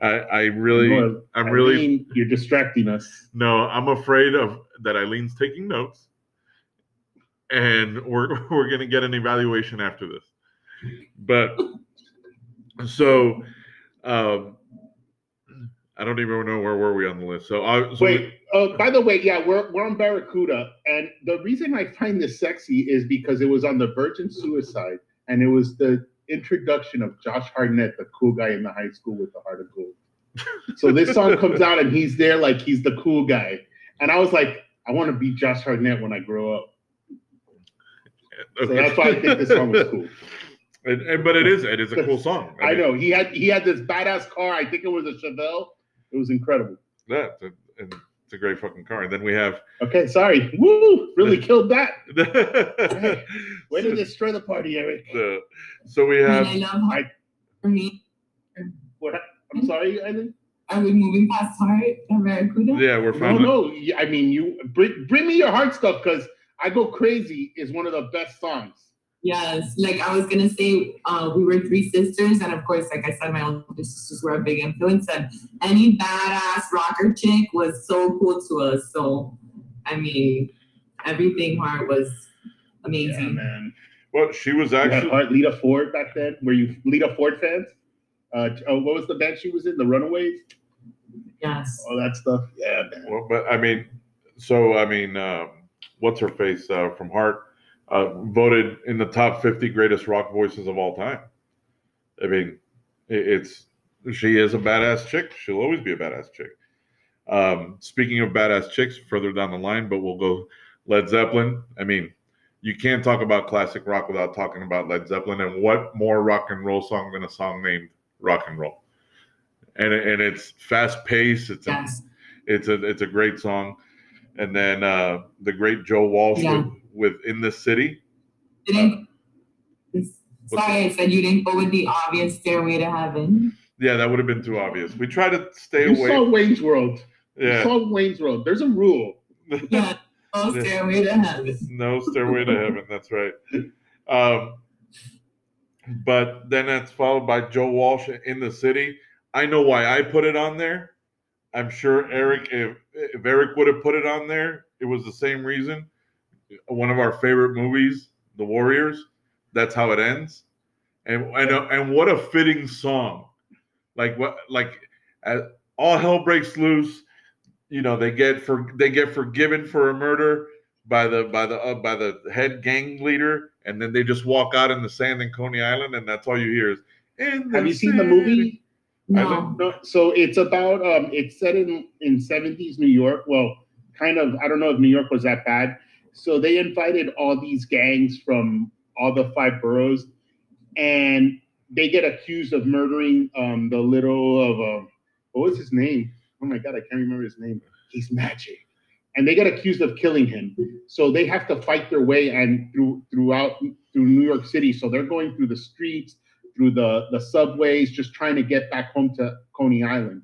i i really No, i'm really Eileen, you're distracting us. no i'm afraid of that eileen's taking notes and we're <laughs> we're gonna get an evaluation after this but so um i don't even know where were we on the list so i so Wait, oh, by the way, yeah, we're, we're on Barracuda. And the reason I find this sexy is because it was on the Virgin Suicide, and it was the introduction of Josh Hartnett, the cool guy in the high school with the heart of gold. So this song comes out, and he's there like he's the cool guy. And I was like, I want to be Josh Hartnett when I grow up. So that's why I think this song was cool. <laughs> And- and- but it is it is a cool song I mean, know he had he had this badass car. I think it was a Chevelle. It was incredible. yeah and it's a great fucking car and then we have Okay, sorry. Woo! Really <laughs> killed that. Way to destroy the party, Eric. the so we have I love Heart. For me, What? I'm sorry, Eileen. are we moving past Heart and Barracuda? yeah we're fine. No, finally no. I mean, you bring, bring me your heart stuff because I Go Crazy is one of the best songs. Yes, like I was gonna say, uh, we were three sisters, and of course, like I said, my older sisters were a big influence, and any badass rocker chick was so cool to us. So, I mean, everything Heart was Yeah, amazing. man. well she was actually heart Lita Ford back then. Were you Lita Ford fans? Uh, oh, what was the band she was in? The Runaways. yes. All that stuff. Yeah, man. well, but I mean so I mean um, what's her face uh, from Heart uh, voted in the top 50 greatest rock voices of all time. I mean it, it's she is a badass chick. She'll always be a badass chick. Um, speaking of badass chicks further down the line but we'll go Led Zeppelin. I mean you can't talk about classic rock without talking about Led Zeppelin and what more rock and roll song than a song named rock and roll. And, and it's fast paced. It's a, Yes. it's a it's a great song. And then uh, the great Joe Walsh Yeah. with, with "In the City." Didn't, sorry, I said you didn't go with the obvious Stairway to Heaven. Yeah, that would have been too obvious. We try to stay You away. saw Wayne's World. You yeah, saw Wayne's World. There's a rule. <laughs> Yeah, Yeah. Stairway to Heaven. no stairway to heaven. That's right. Um, but then that's followed by Joe Walsh in the city. I know why I put it on there. I'm sure Eric, if if Eric would have put it on there, it was the same reason. One of our favorite movies, The Warriors. That's how it ends, and and and what a fitting song. Like what like uh, all hell breaks loose. You know they get for they get forgiven for a murder by the by the uh, by the head gang leader, and then they just walk out in the sand in Coney Island, and that's all you hear is. Have you seen the movie? No. So it's about um it's set in in 70s New York. Well, kind of I don't know if New York was that bad. So they invited all these gangs from all the five boroughs and they get accused of murdering um the little of um what was his name? Oh my god, I can't remember his name. He's magic. And they get accused of killing him. So they have to fight their way and through throughout through New York City. So they're going through the streets through the the subways, just trying to get back home to Coney Island.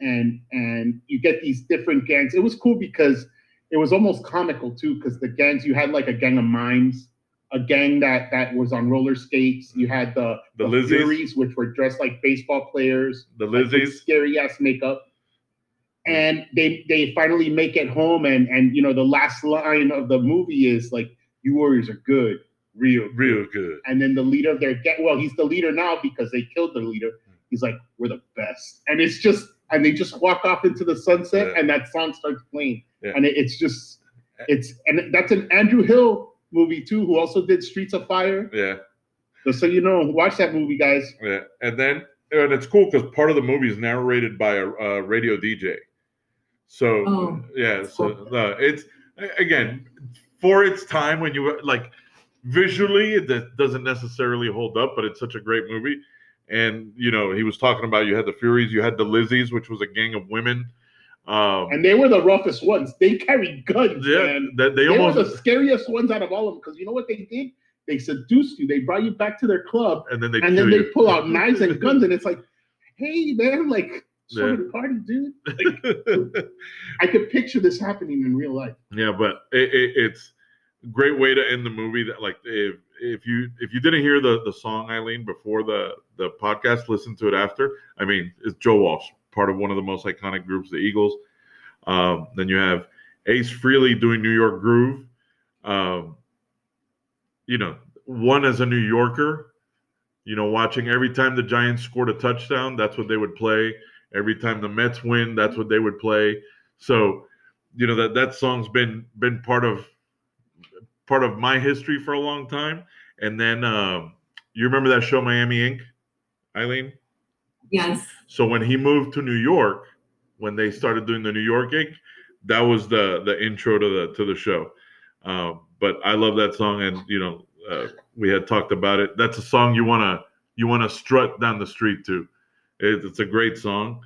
And and you get these different gangs. It was cool because it was almost comical too, because the gangs you had like a gang of mimes, a gang that that was on roller skates. You had the The Lizzies. Furies, which were dressed like baseball players, The like, Lizzies. scary ass makeup. Mm. And they they finally make it home, and and you know the last line of the movie is like, "You Warriors are good, real, good." Real good. And then the leader of their gang, well, he's the leader now because they killed the leader. Mm. He's like, we're the best. And it's just, and they just walk off into the sunset Yeah. and that song starts playing. Yeah. And it, it's just, it's, and that's an Andrew Hill movie too, who also did Streets of Fire. Yeah, Just so you know, watch that movie, guys. yeah. And then and it's cool because part of the movie is narrated by a, a radio DJ. So Oh, yeah, so cool. uh, it's again for its time when you like visually it doesn't necessarily hold up, but it's such a great movie. And you know, he was talking about you had the Furies, you had the Lizzies, which was a gang of women. Um, And they were the roughest ones. They carried guns, yeah, man. they, They, were almost the scariest ones out of all of them because you know what they did? They seduced you. They brought you back to their club and then they and then they pull out knives and guns, and it's like, <laughs> hey man, like Yeah. sort of party, dude. <laughs> Like, I could picture this happening in real life. yeah, but it, it, it's a great way to end the movie. That like if if you if you didn't hear the the song Eileen before the the podcast, listen to it after. I mean, it's Joe Walsh, part of one of the most iconic groups, the Eagles. Um, then you have Ace Frehley doing New York Groove. Um, you know, one as a New Yorker, you know, watching every time the Giants scored a touchdown, that's what they would play. Every time the Mets win, that's what they would play. So, you know that that song's been been part of part of my history for a long time. And then um, you remember that show Miami Ink, Eileen? Yes. So when he moved to New York, when they started doing the New York Ink, that was the the intro to the to the show. Um, but I love that song, and you know uh, we had talked about it. That's a song you wanna you wanna strut down the street to. It, it's a great song,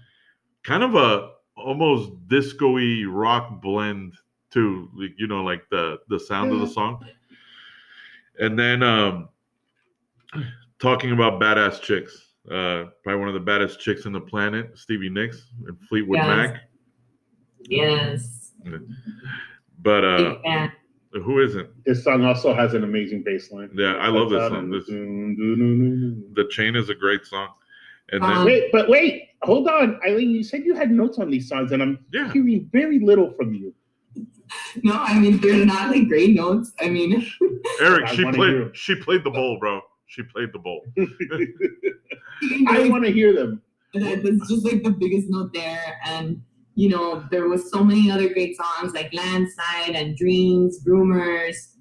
kind of a almost disco-y rock blend too. You know, like the the sound of the song. And then um, talking about badass chicks, uh, probably one of the baddest chicks on the planet, Stevie Nicks and Fleetwood Yes. Mac. Yes. But uh, Big fan. who isn't? This song also has an amazing bass line. Yeah, I love this That's out song. This, the Chain is a great song. And then Um, Wait, but wait, hold on, Eileen. You said you had notes on these songs, and I'm yeah, hearing very little from you. No, I mean they're not like great notes. I mean, <laughs> Eric, I she wanna played she played the bowl, bro. She played the bowl. <laughs> I want to hear them. that was just like the biggest note there. And you know, there was so many other great songs like Landslide and Dreams, Rumors,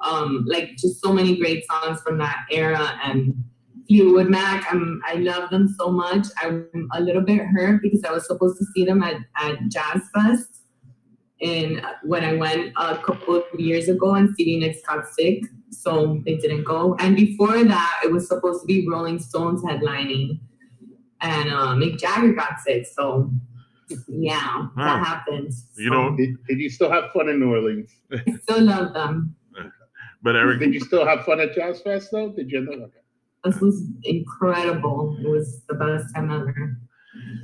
um, like just so many great songs from that era. And Fleetwood Mac, I'm, I love them so much. I'm a little bit hurt because I was supposed to see them at, at Jazz Fest. And when I went a couple of years ago and Stevie Nicks got sick, so they didn't go. And before that, it was supposed to be Rolling Stones headlining and uh, Mick Jagger got sick. So Yeah, Wow. that happens. You know- Did, did you still have fun in New Orleans? I <laughs> still love them. But Eric, Did you still have fun at Jazz Fest though? Did you? Okay. This was incredible. It was the best time ever.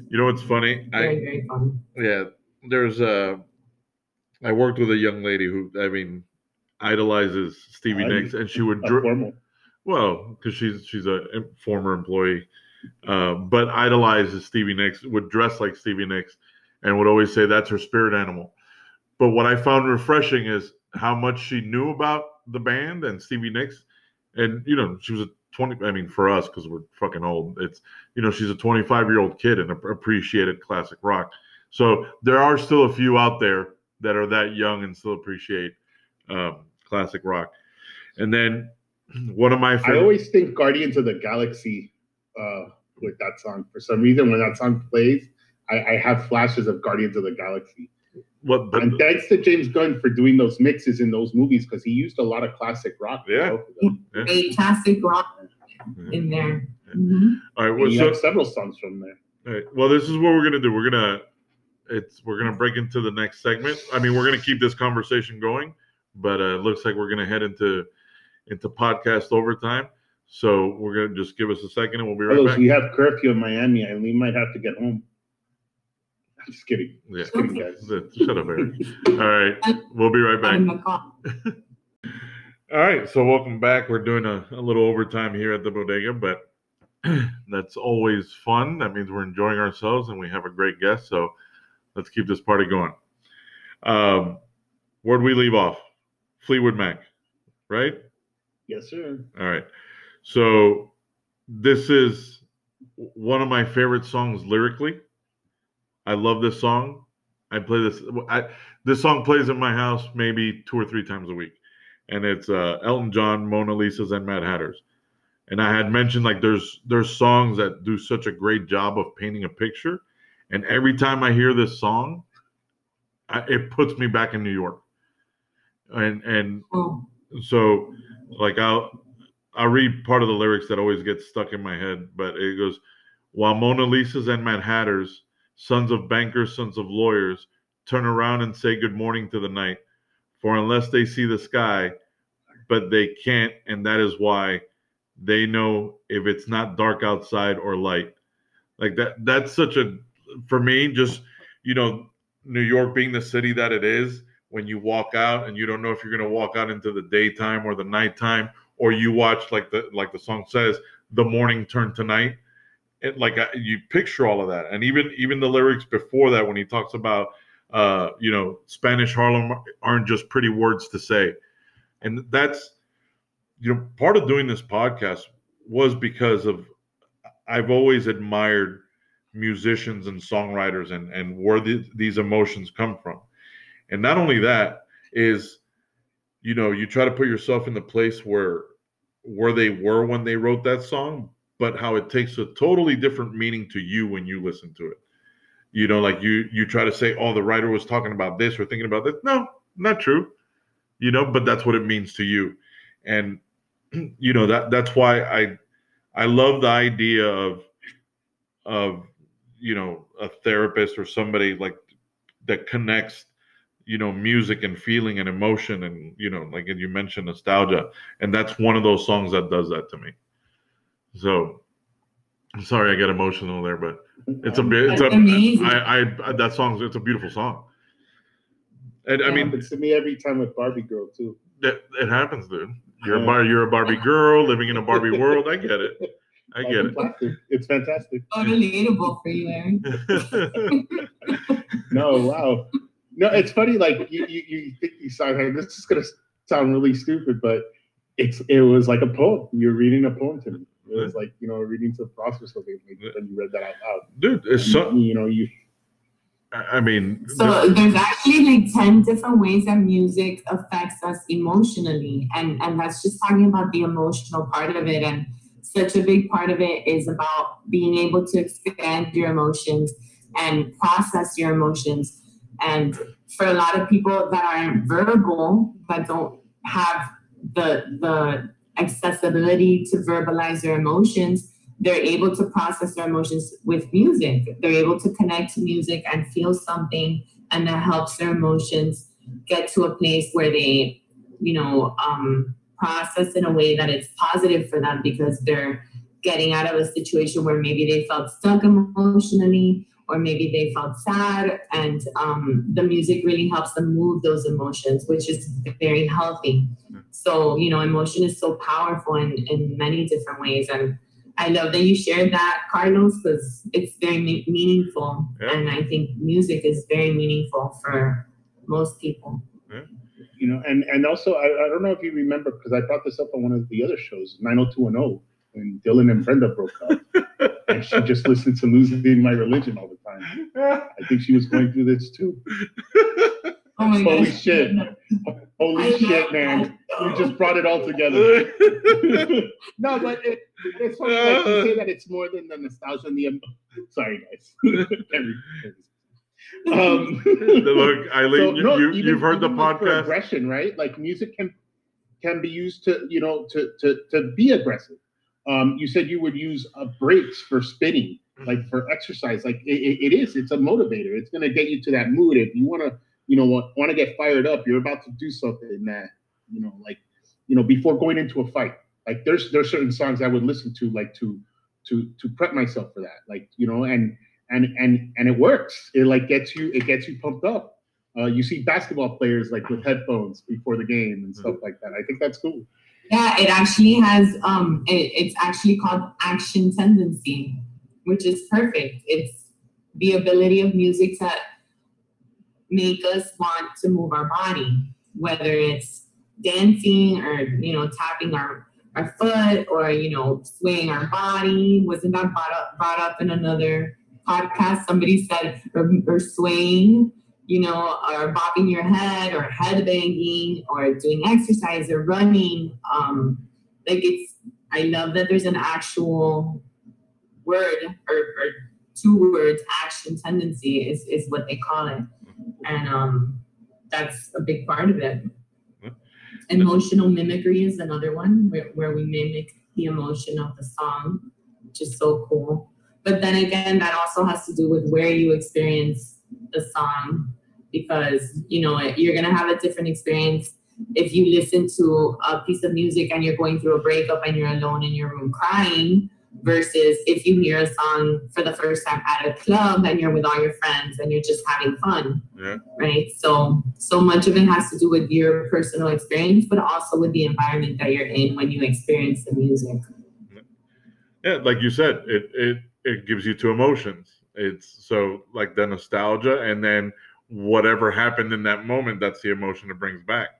you know what's funny? I Very, very fun. yeah, there's a. I worked with a young lady who I mean idolizes Stevie Nicks, and she would dr- formal. well because she's she's a former employee, uh, but idolizes Stevie Nicks, would dress like Stevie Nicks, and would always say that's her spirit animal. But what I found refreshing is how much she knew about the band and Stevie Nicks, and you know she was a twenty. I mean, for us because we're fucking old, it's you know she's a twenty-five year old kid and appreciated classic rock. So there are still a few out there that are that young and still appreciate um, classic rock. And then <clears throat> one of my I always think Guardians of the Galaxy uh, with that song. For some reason, when that song plays, I, I have flashes of Guardians of the Galaxy. what, but and thanks to James Gunn for doing those mixes in those movies because he used a lot of classic rock. Yeah. both. Yeah. Great classic rock in there. Mhm. all right. And Well, you so, have several songs from there. all right, well, this is what we're gonna do. We're gonna it's we're gonna break into the next segment. I mean, we're gonna keep this conversation going, but uh, it looks like we're gonna head into into podcast overtime. So we're gonna just give us a second, and we'll be right Carlos, back. we have curfew in Miami and we might have to get home. I'm just kidding. Yeah. Just kidding, guys. <laughs> Shut up, Eric. All right, we'll be right back. In the car. All right, so welcome back. We're doing a, a little overtime here at the bodega, but <clears throat> that's always fun. That means we're enjoying ourselves and we have a great guest. So let's keep this party going. Um, where'd we leave off? Fleetwood Mac, right? Yes, sir. All right. So this is one of my favorite songs lyrically. I love this song. I play this. I, this song plays in my house maybe two or three times a week, and it's uh, Elton John, Mona Lisa's, and Mad Hatters. And I had mentioned like there's there's songs that do such a great job of painting a picture, and every time I hear this song, I, it puts me back in New York. And and Oh, so like I'll I'll read part of the lyrics that always gets stuck in my head, but it goes, while Mona Lisa's and Mad Hatters, sons of bankers, sons of lawyers, turn around and say good morning to the night, for unless they see the sky, but they can't, and that is why they know if it's not dark outside or light. Like that that's such a for me, just you know, New York being the city that it is, when you walk out and you don't know if you're going to walk out into the daytime or the nighttime or you watch like the like the song says the morning turn to night it like you picture all of that. And even even the lyrics before that when he talks about uh you know spanish harlem aren't just pretty words to say. And that's you know part of doing this podcast was because of i've always admired musicians and songwriters and and where the, these emotions come from. And not only that is you know you try to put yourself in the place where where they were when they wrote that song but how it takes a totally different meaning to you when you listen to it. You know like you you try to say oh the writer was talking about this or thinking about this. No not true. You know but that's what it means to you. And <clears throat> you know that that's why i i love the idea of of you know a therapist or somebody like that connects you know music and feeling and emotion and you know like you mentioned nostalgia and that's one of those songs that does that to me. So i'm sorry i get emotional there but it's a bit it's a. I, I that song's it's a beautiful song. And i mean happens to me every time with Barbie Girl too. that it happens dude. You're a you're a barbie girl living in a barbie world i get it <laughs> i get it Fantastic. It's fantastic. Oh, so relatable for you, Aaron. <laughs> No, wow. No, it's funny. Like you, you, you think you sound. Hey, this is gonna sound really stupid, but it's it was like a poem. You're reading a poem to me. It was like you know reading to Frost or something like, when you read that out loud. dude it's so And, you know you. i mean So there's actually like 10 different ways that music affects us emotionally. And, and that's just talking about the emotional part of it. And such a big part of it is about being able to expand your emotions and process your emotions. And for a lot of people that aren't verbal, that don't have the the accessibility to verbalize their emotions, they're able to process their emotions with music. They're able to connect to music and feel something, and that helps their emotions get to a place where they, you know, um, process in a way that it's positive for them because they're getting out of a situation where maybe they felt stuck emotionally or maybe they felt sad. And um, the music really helps them move those emotions which is very healthy. So you know emotion is so powerful in, in many different ways. And i love that you shared that carlos because it's very me- meaningful. Yeah. and i think music is very meaningful for most people you know, and and also I, I don't know if you remember because I brought this up on one of the other shows, 90210, when Dylan and Brenda broke up, and she just listened to "Losing My Religion" all the time. I think she was going through this too. oh my Holy gosh. shit. Holy shit, man! We just brought it all together. no, but it, it's funny like you say that it's more than the nostalgia and the. Sorry, guys. <laughs> Um, <laughs> Look, Eileen, So, no, you, even- you've heard the even, like, for podcast. aggression, right? Like music can can be used to you know to to to be aggressive. Um, you said you would use uh, breaks for spinning, like for exercise. Like it, it, it is. It's a motivator. It's going to get you to that mood. If you want to, you know, want, want to get fired up, you're about to do something that you know, like you know, before going into a fight. Like there's there's certain songs I would listen to, like to to to prep myself for that. Like you know, and and and and it works. It like gets you it gets you pumped up. Uh, you see basketball players like with headphones before the game and stuff like that. I think that's cool. Yeah, it actually has um it, it's actually called action tendency, which is perfect. It's the ability of music to make us want to move our body, whether it's dancing or you know tapping our our foot or you know swaying our body. Wasn't that brought up brought up in another podcast? Somebody said or, or swaying you know, or bobbing your head or head banging or doing exercise or running. Um, like it's, I love that there's an actual word or, or two words, action tendency is, is what they call it. And um, that's a big part of it. Emotional mimicry is another one where, where we mimic the emotion of the song, which is so cool. But then again, that also has to do with where you experience the song because you know you're gonna have a different experience if you listen to a piece of music and you're going through a breakup and you're alone in your room crying versus if you hear a song for the first time at a club and you're with all your friends and you're just having fun. Yeah. right? So so much of it has to do with your personal experience but also with the environment that you're in when you experience the music. Yeah, like you said, it it it gives you two emotions. It's so like the nostalgia, and then whatever happened in that moment, that's the emotion it brings back.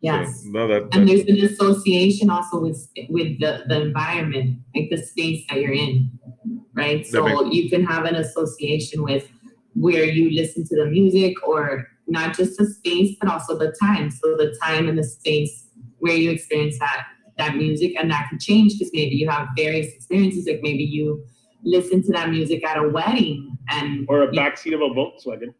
yes So, no, that, and there's an association also with with the, the environment like the space that you're in right so you can have an association with where you listen to the music or not just the space but also the time so the time and the space where you experience that that music and that could change because maybe you have various experiences like maybe you listen to that music at a wedding and Or a you- backseat of a Volkswagen.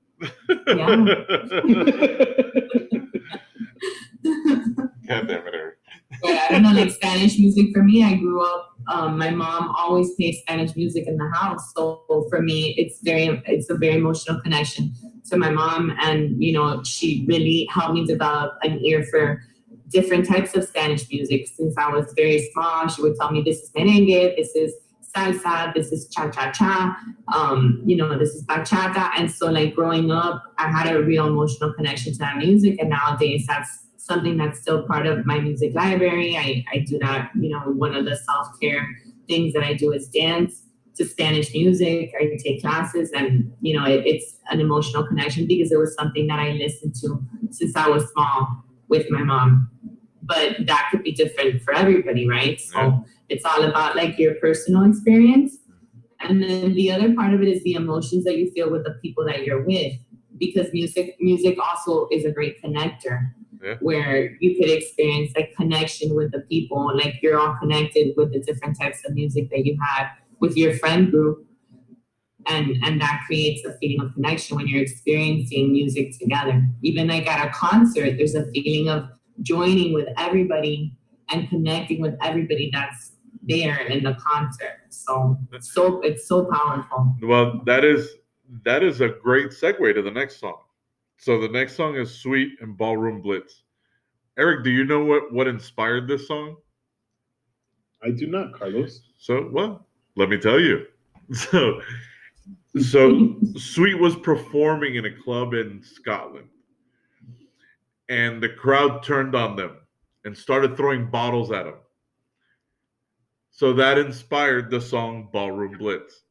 God damn it, Eric. But I don't know, like Spanish music for me, I grew up, um, my mom always plays Spanish music in the house. So for me, it's very, it's a very emotional connection to my mom. And, you know, she really helped me develop an ear for different types of Spanish music. Since I was very small, she would tell me, this is merengue, this is salsa, this is cha-cha-cha, um, you know, this is bachata. And so like growing up, I had a real emotional connection to that music. And nowadays that's something that's still part of my music library. I, I do that, you know, one of the self-care things that I do is dance to Spanish music. I take classes and, you know, it, it's an emotional connection because it was something that I listened to since I was small with my mom. But that could be different for everybody, right? So Yeah. it's all about like your personal experience. Mm-hmm. And then the other part of it is the emotions that you feel with the people that you're with. Because music music also is a great connector Yeah. where you could experience like connection with the people, like you're all connected with the different types of music that you have with your friend group. And and that creates a feeling of connection when you're experiencing music together. Even like at a concert, there's a feeling of joining with everybody and connecting with everybody that's there in the concert. So so it's so powerful. Well, that is that is a great segue to the next song. So the next song is "Sweet" and "Ballroom Blitz." Eric, do you know what what inspired this song? I do not, Carlos. So, well, let me tell you. <laughs> So, so Sweet was performing in a club in Scotland, and the crowd turned on them and started throwing bottles at him. So that inspired the song Ballroom Blitz.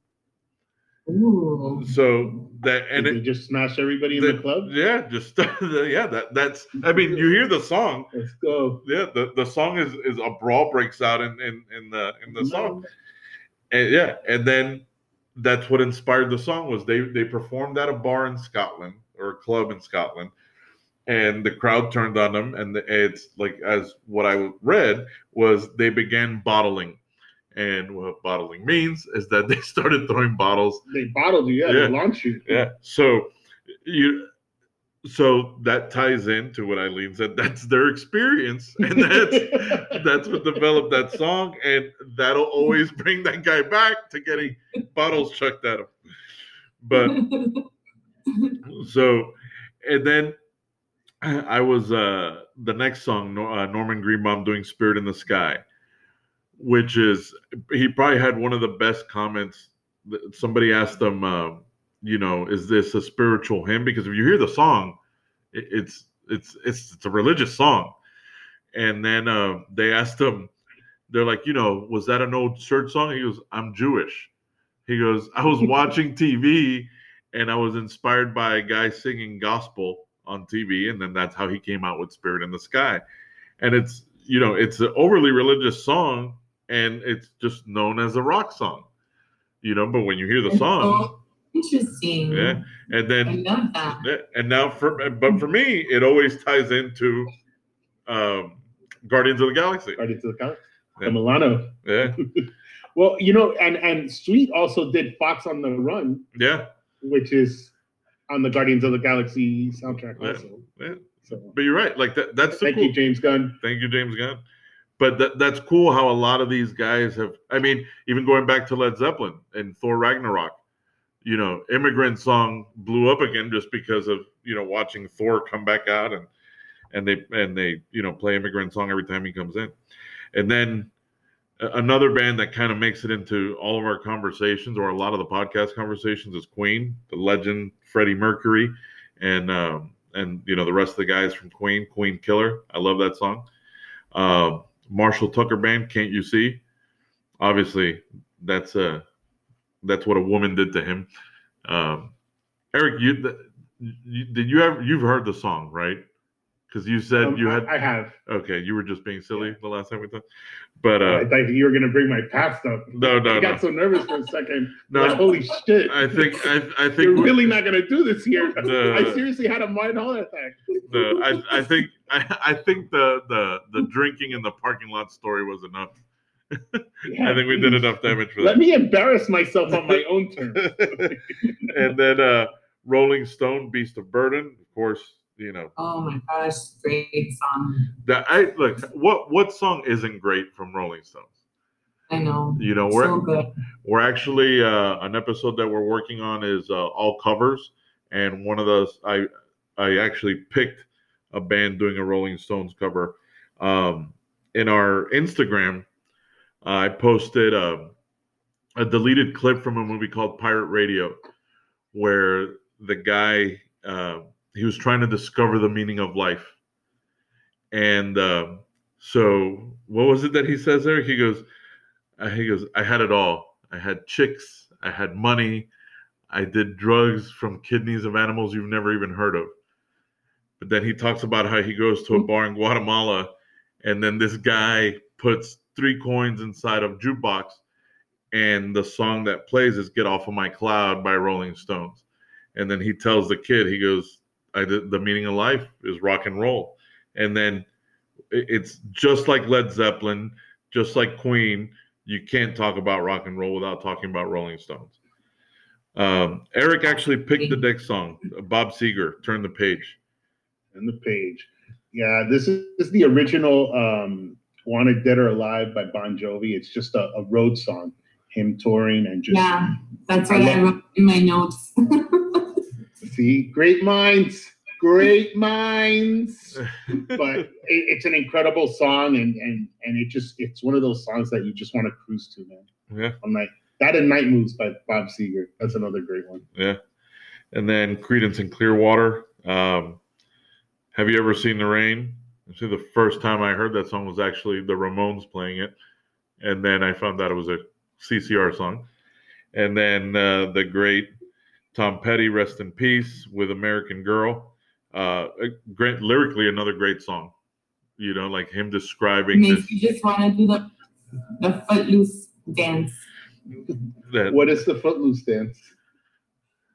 Ooh. So that and Did it, just smash everybody in the- the club? yeah, just <laughs> yeah, that that's I mean, you hear the song, Let's go. yeah, the, the song is is a brawl breaks out in in, in the in the song. And yeah, and then that's what inspired the song was they they performed at a bar in Scotland or a club in Scotland, and the crowd turned on them, and it's like as what I read was they began bottling, and what bottling means is that <laughs> they started throwing bottles They bottled you, yeah, Yeah. they launched you. yeah. So you so that ties into what Eileen said. That's their experience. <laughs> And that's that's what developed that song. And that'll always <laughs> bring that guy back to getting bottles chucked at him. But so and then I was uh the next song, uh, Norman Greenbaum doing Spirit in the Sky, which is he probably had one of the best comments. that- Somebody asked him, uh, you know, is this a spiritual hymn? Because if you hear the song, it, it's it's it's it's a religious song. And then uh, they asked him, they're like, you know, was that an old church song? He goes, I'm Jewish. He goes, I was <laughs> watching TV and I was inspired by a guy singing gospel on TV, and then that's how he came out with Spirit in the Sky. And it's you know, it's an overly religious song, and it's just known as a rock song. You know, but when you hear the song, interesting. yeah, and I then love that. and now for but for me, it always ties into um Guardians of the Galaxy. Guardians of the Galaxy. Yeah. The Milano. Yeah, <laughs> Well, you know, and and Sweet also did Fox on the Run, yeah, which is on the Guardians of the Galaxy soundtrack Yeah. also. yeah. So But you're right. Like that. That's thank cool. you, James Gunn. Thank you, James Gunn. But that, that's cool how a lot of these guys have. I mean, even going back to Led Zeppelin and Thor Ragnarok, you know, Immigrant Song blew up again just because of you know watching Thor come back out and and they and they you know play Immigrant Song every time he comes in, and then another band that kind of makes it into all of our conversations or a lot of the podcast conversations is Queen, the legend Freddie Mercury, and um, and you know the rest of the guys from Queen, Queen Killer. I love that song. Uh, Marshall Tucker Band, Can't You See? Obviously, that's uh that's what a woman did to him. Um, Eric, you, you did you ever you've heard the song right? Because you said Um, you had I, have. okay, you were just being silly the last time we talked, but uh, I thought you were gonna bring my past up. no, no, I got no, so nervous for a second. <laughs> no. Like, holy shit! I think I, I think You're really not gonna do this here. No. I seriously had a mind heart attack. the, I, I think I, I think the, the the drinking in the parking lot story was enough. Yeah, <laughs> I think we did enough damage for Let that. me embarrass myself on my own terms. <laughs> and then uh Rolling Stone, Beast of Burden, of course. You know Oh my gosh, great song. that. I look. What what song isn't great from Rolling Stones? I know. You know, we're So good. we're actually uh, an episode that we're working on is uh, all covers, and one of those I I actually picked a band doing a Rolling Stones cover. Um, in our Instagram, I posted um a deleted clip from a movie called Pirate Radio, where the guy uh, he was trying to discover the meaning of life, and um, so what was it that he says there? He goes, uh, he goes, I had it all. I had chicks, I had money, I did drugs from kidneys of animals you've never even heard of. But then he talks about how he goes to a bar in Guatemala, and then this guy puts three coins inside of jukebox, and the song that plays is "Get Off of My Cloud" by Rolling Stones. And then he tells the kid, he goes, I did, "The meaning of life is rock and roll," and then it's just like Led Zeppelin, just like Queen. You can't talk about rock and roll without talking about Rolling Stones. Um, Eric actually picked the next song, Bob Seger, "Turn the Page." and the page. Yeah, this is, this is the original um, Wanted Dead or Alive by Bon Jovi. It's just a, a road song, him touring and just Yeah, that's what I I, wrote in my notes. <laughs> see great minds, great minds. <laughs> but it, it's an incredible song, and and and it just it's one of those songs that you just want to cruise to, man. Yeah. I'm like that and Night Moves by Bob Seger. That's another great one. Yeah. And then Creedence and Clearwater. Um, have you ever seen the rain? Actually, the first time I heard that song was actually the Ramones playing it, and then I found out it was a CCR song. And then uh, the great Tom Petty, rest in peace, with American Girl. Uh, great lyrically, another great song. You know, like him describing this. Makes you just want to do the the footloose dance. That, What is the Footloose dance?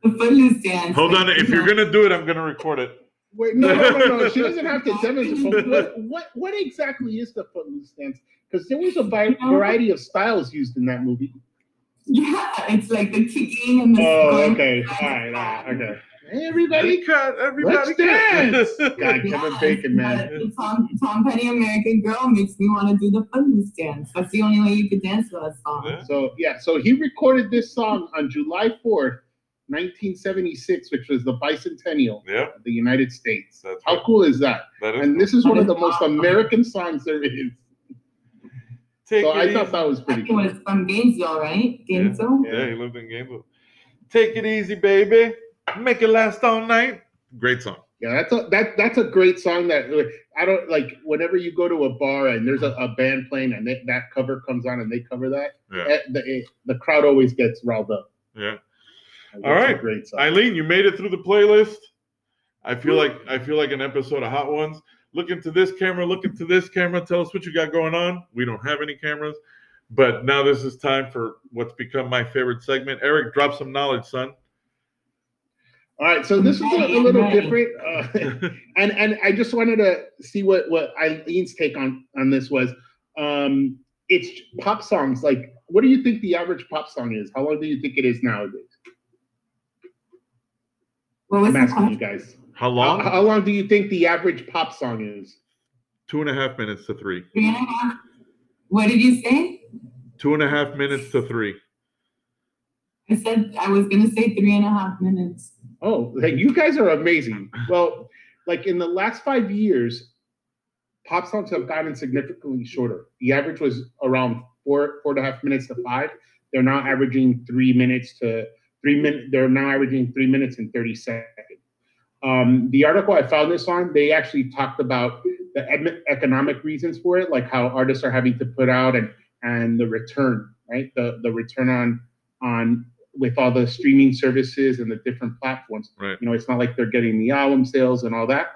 The footloose dance. hold on, if you you're gonna do it, I'm gonna record it. Wait, no, no, no, no. She <laughs> doesn't have to demonstrate. What, <laughs> what, what exactly is the Footloose dance? Because there was a variety of styles used in that movie. Yeah, it's like the kicking and the. Oh, going- okay. All right, all right, okay. Everybody. cut, everybody Let's dance. <laughs> cut. God, Kevin Bacon, man. The Tom, Tom Petty American Girl makes me want to do the footloose dance. That's the only way you could dance to that song. Yeah. So yeah, so he recorded this song on July 4th, 1976, which was the bicentennial Yeah, of the United States. that's How right. cool is that? That is And this is one of the most American songs there is. Take So it I easy. thought that was pretty think it cool. was from Gainesville, right? Yeah. Gainesville? Yeah, he lived in Gainesville. Take it easy, baby. Make it last all night. Great song. Yeah, that's a that that's a great song that like, I don't like whenever you go to a bar and there's a, a band playing and they, that cover comes on and they cover that, Yeah, eh, the, eh, the crowd always gets riled up. yeah. That's All a right. great song. Eileen, you made it through the playlist. I feel like I feel like an episode of Hot Ones. Look into this camera. Look into this camera. Tell us what you got going on. We don't have any cameras, but now this is time for what's become my favorite segment. Eric, drop some knowledge, son. All right, so this is a, a little different, uh, <laughs> and and I just wanted to see what what Eileen's take on on this was. Um, it's pop songs. Like, what do you think the average pop song is? How long do you think it is nowadays? What was I'm the asking you guys. How How, long? how long do you think the average pop song is? Two and a half minutes to three. Three and a half. What did you say? Two and a half minutes to three. I said I was gonna say three and a half minutes. Oh, hey, you guys are amazing. Well, like in the last five years, pop songs have gotten significantly shorter. The average was around four, four and a half minutes to five. They're now averaging three minutes to three minutes. They're now averaging three minutes and 30 seconds. Um, the article I found this on, they actually talked about the economic reasons for it, like how artists are having to put out and and the return, right? The the return on on with all the streaming services and the different platforms. Right. You know, it's not like they're getting the album sales and all that.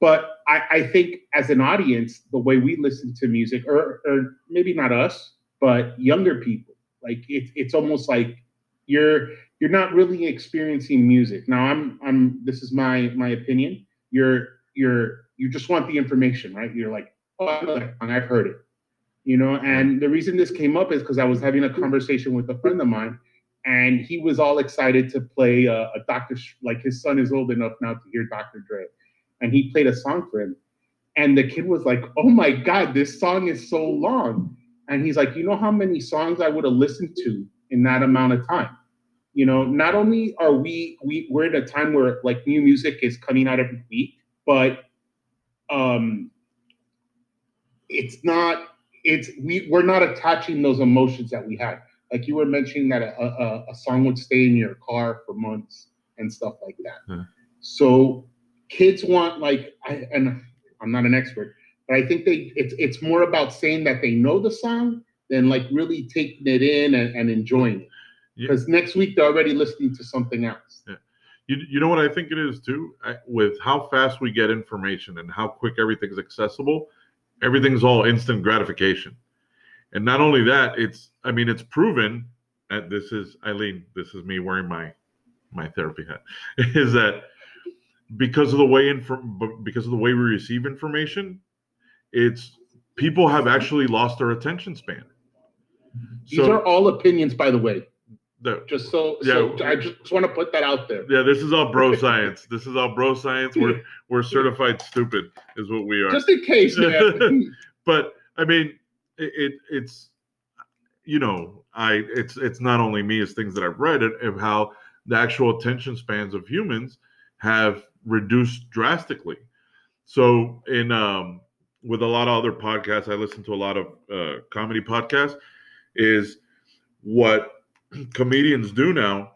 But I, I think as an audience, the way we listen to music, or, or maybe not us, but younger people, like it's it's almost like you're you're not really experiencing music. Now I'm I'm this is my my opinion. You're you're you just want the information, right? You're like, oh, I know that song, I've heard it. You know, and the reason this came up is because I was having a conversation with a friend of mine, and he was all excited to play a, a Dr. Sh- like his son is old enough now to hear Dr. Dre, and he played a song for him, and the kid was like, "Oh my God, this song is so long," and he's like, "You know how many songs I would have listened to in that amount of time?" You know, not only are we we we're in a time where like new music is coming out every week, but um, it's not it's we we're not attaching those emotions that we had. Like you were mentioning that a, a, a song would stay in your car for months and stuff like that. So kids want like I, and i'm not an expert but i think they it's it's more about saying that they know the song than like really taking it in and, and enjoying it Yeah. because next week they're already listening to something else Yeah. You, you know what I think it is too? I, with how fast we get information and how quick everything's accessible, everything's all instant gratification. And not only that, it's I mean it's proven and this is Eileen, this is me wearing my my therapy hat, <laughs> is that because of the way inform because of the way we receive information, it's people have actually lost their attention span. these are all opinions by the way the, just so, Yeah. so i just want to put that out there yeah, this is all bro science. This is all bro science. We're <laughs> we're certified stupid, is what we are. just in case man <laughs> <laughs> but I mean, it, it it's you know, I it's it's not only me, it's things that I've read of how the actual attention spans of humans have reduced drastically. So in um with a lot of other podcasts, I listen to a lot of uh, comedy podcasts. Is what <clears throat> comedians do now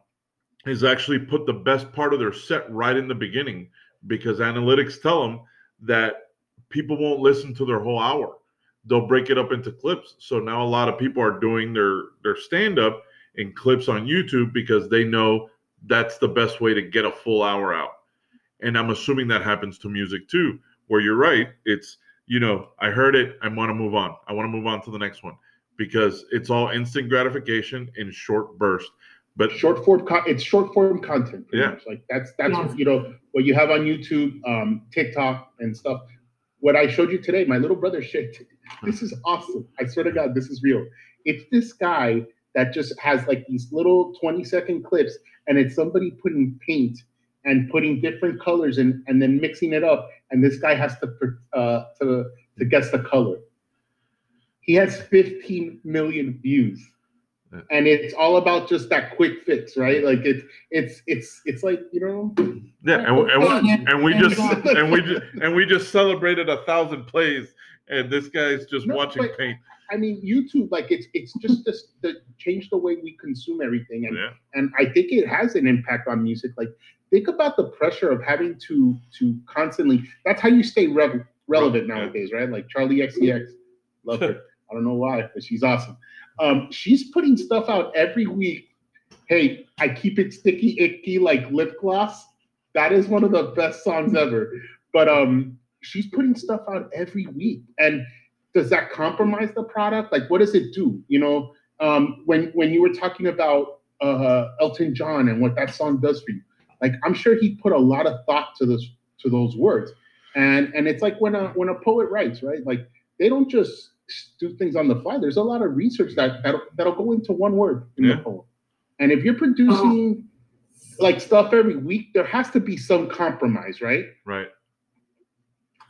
is actually put the best part of their set right in the beginning because analytics tell them that people won't listen to their whole hour. They'll break it up into clips. So now a lot of people are doing their their stand up in clips on youtube because they know that's the best way to get a full hour out. And i'm assuming that happens to music too where you're right it's you know i heard it i want to move on. I want to move on to the next one because it's all instant gratification in short bursts but short form con- it's short form content Yeah. much. like that's that's Yeah. what, you know what you have on youtube um tiktok and stuff what i showed you today my little brother shit. this is awesome i swear to god this is real it's this guy that just has like these little 20 second clips and it's somebody putting paint and putting different colors in and then mixing it up and this guy has to uh to to guess the color he has 15 million views. Yeah. and it's all about just that quick fix right? Like it's it's it's it's like you know? Yeah and, and, we, and we just And- we just and we just celebrated a thousand plays and this guy's just No, watching but- paint. I mean youtube like it's it's just this the change the way we consume everything and yeah. and i think it has an impact on music. Like think about the pressure of having to to constantly that's how you stay rev- relevant nowadays right? Like Charli XCX love her <laughs> i don't know why but she's awesome. Um she's putting stuff out every week. Hey i keep it sticky icky like lip gloss. That is one of the best songs <laughs> ever. But um she's putting stuff out every week. And does that compromise the product? Like what does it do? You know um when when you were talking about uh elton john and what that song does for you like i'm sure he put a lot of thought to this to those words. And and it's like when a when a poet writes right? Like they don't just do things on the fly. There's a lot of research that that'll, that'll go into one word in Yeah. the poem. And if you're producing oh. like stuff every week there has to be some compromise right? Right.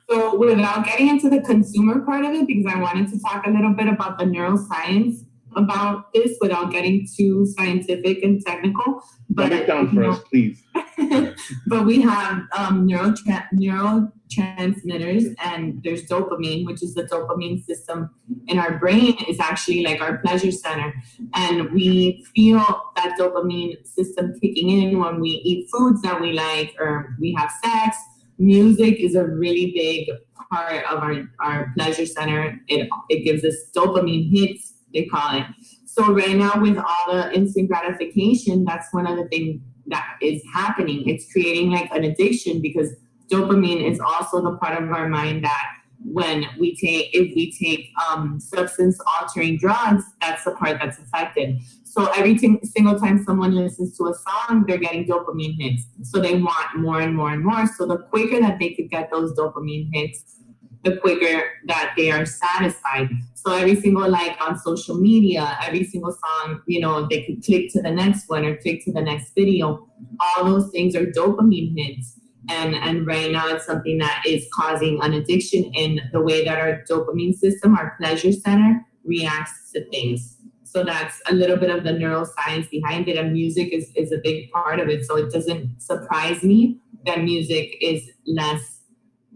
So without getting into the consumer part of it, because I wanted to talk a little bit about the neuroscience about this without getting too scientific and technical. Dumb it down for you us please <laughs> but we have um, neurotra- neurotransmitters, and there's dopamine, which is the dopamine system in our brain, is actually like our pleasure center, and we feel that dopamine system kicking in when we eat foods that we like or we have sex. Music is a really big part of our, our pleasure center. It, it gives us dopamine hits, they call it. So right now with all the instant gratification, that's one of the things that is happening. It's creating like an addiction because dopamine is also the part of our mind that when we take if we take um, substance altering drugs, that's the part that's affected. So every t- single time someone listens to a song, they're getting dopamine hits. So they want more and more and more. So the quicker that they could get those dopamine hits, the quicker that they are satisfied. So every single like on social media, every single song, you know, they could click to the next one or click to the next video. All those things are dopamine hits. And and right now it's something that is causing an addiction in the way that our dopamine system, our pleasure center, reacts to things. So that's a little bit of the neuroscience behind it. And music is, is a big part of it. So it doesn't surprise me that music is less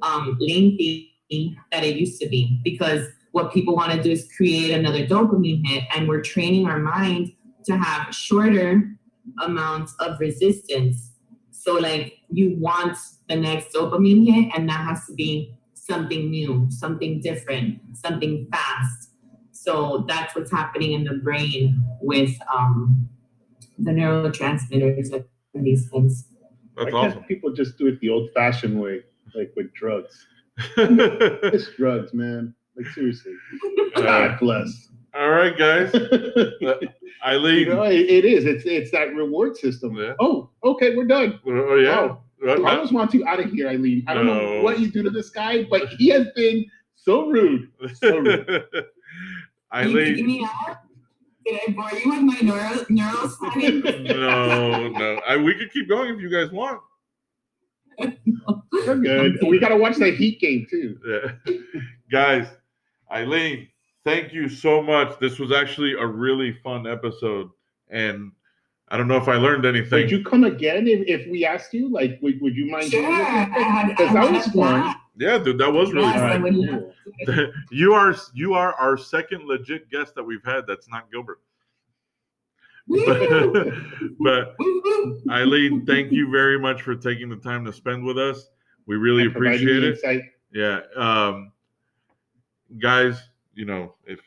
um, lengthy than it used to be because what people want to do is create another dopamine hit and we're training our mind to have shorter amounts of resistance. So like you want the next dopamine hit and that has to be something new something different something fast. So that's what's happening in the brain with um, the neurotransmitters and these things. That's Why awesome. people just do it the old-fashioned way, like with drugs? It's <laughs> drugs, man. Like seriously. Uh, God bless. all right guys <laughs> uh, you eileen know, it, it is. It's it's that reward system. Yeah. Oh, okay, we're done. Uh, oh yeah Oh, uh, What- I just want you out of here, Eileen. I don't No. know what you do to this guy, but he has been so rude. So rude. <laughs> Are you eileen kicking? Did I bore you with my neuro neuroscience? no no I, we could keep going if you guys want We're good. We got to watch that Heat game too. Yeah. <laughs> Guys, Eileen, thank you so much. This was actually a really fun episode, and I don't know if I learned anything. Would you come again if, if we asked you? Like, would, would you mind Sure. doing I it? had, Because that was fun. blast. yeah, dude, that was really Yes, fun. would Alright, <laughs> love cool. to. you are you are our second legit guest that we've had. That's not Gilbert. But woo. Eileen, thank you very much for taking the time to spend with us. We really And appreciate it. insight. Yeah. Um guys, you know, if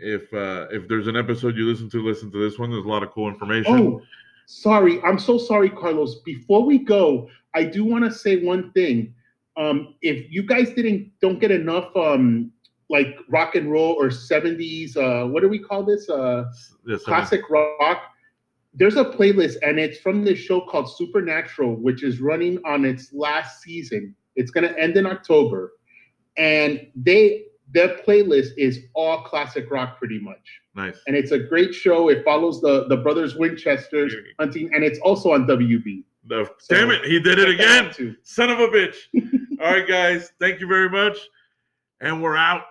if uh if there's an episode you listen to, listen to this one. There's a lot of cool information. Oh, sorry. I'm so sorry, Carlos. Before we go, I do want to say one thing. Um, if you guys didn't don't get enough um like rock and roll or 70s, uh, what do we call this? Uh Yes, I mean- classic rock. There's a playlist and it's from this show called Supernatural, which is running on its last season. It's gonna end in October. And they their playlist is all classic rock pretty much nice. and it's a great show. It follows the the brothers Winchester's hunting, and it's also on WB. The- So- damn it, he did it again. Son of a bitch. <laughs> All right, guys, thank you very much. And we're out.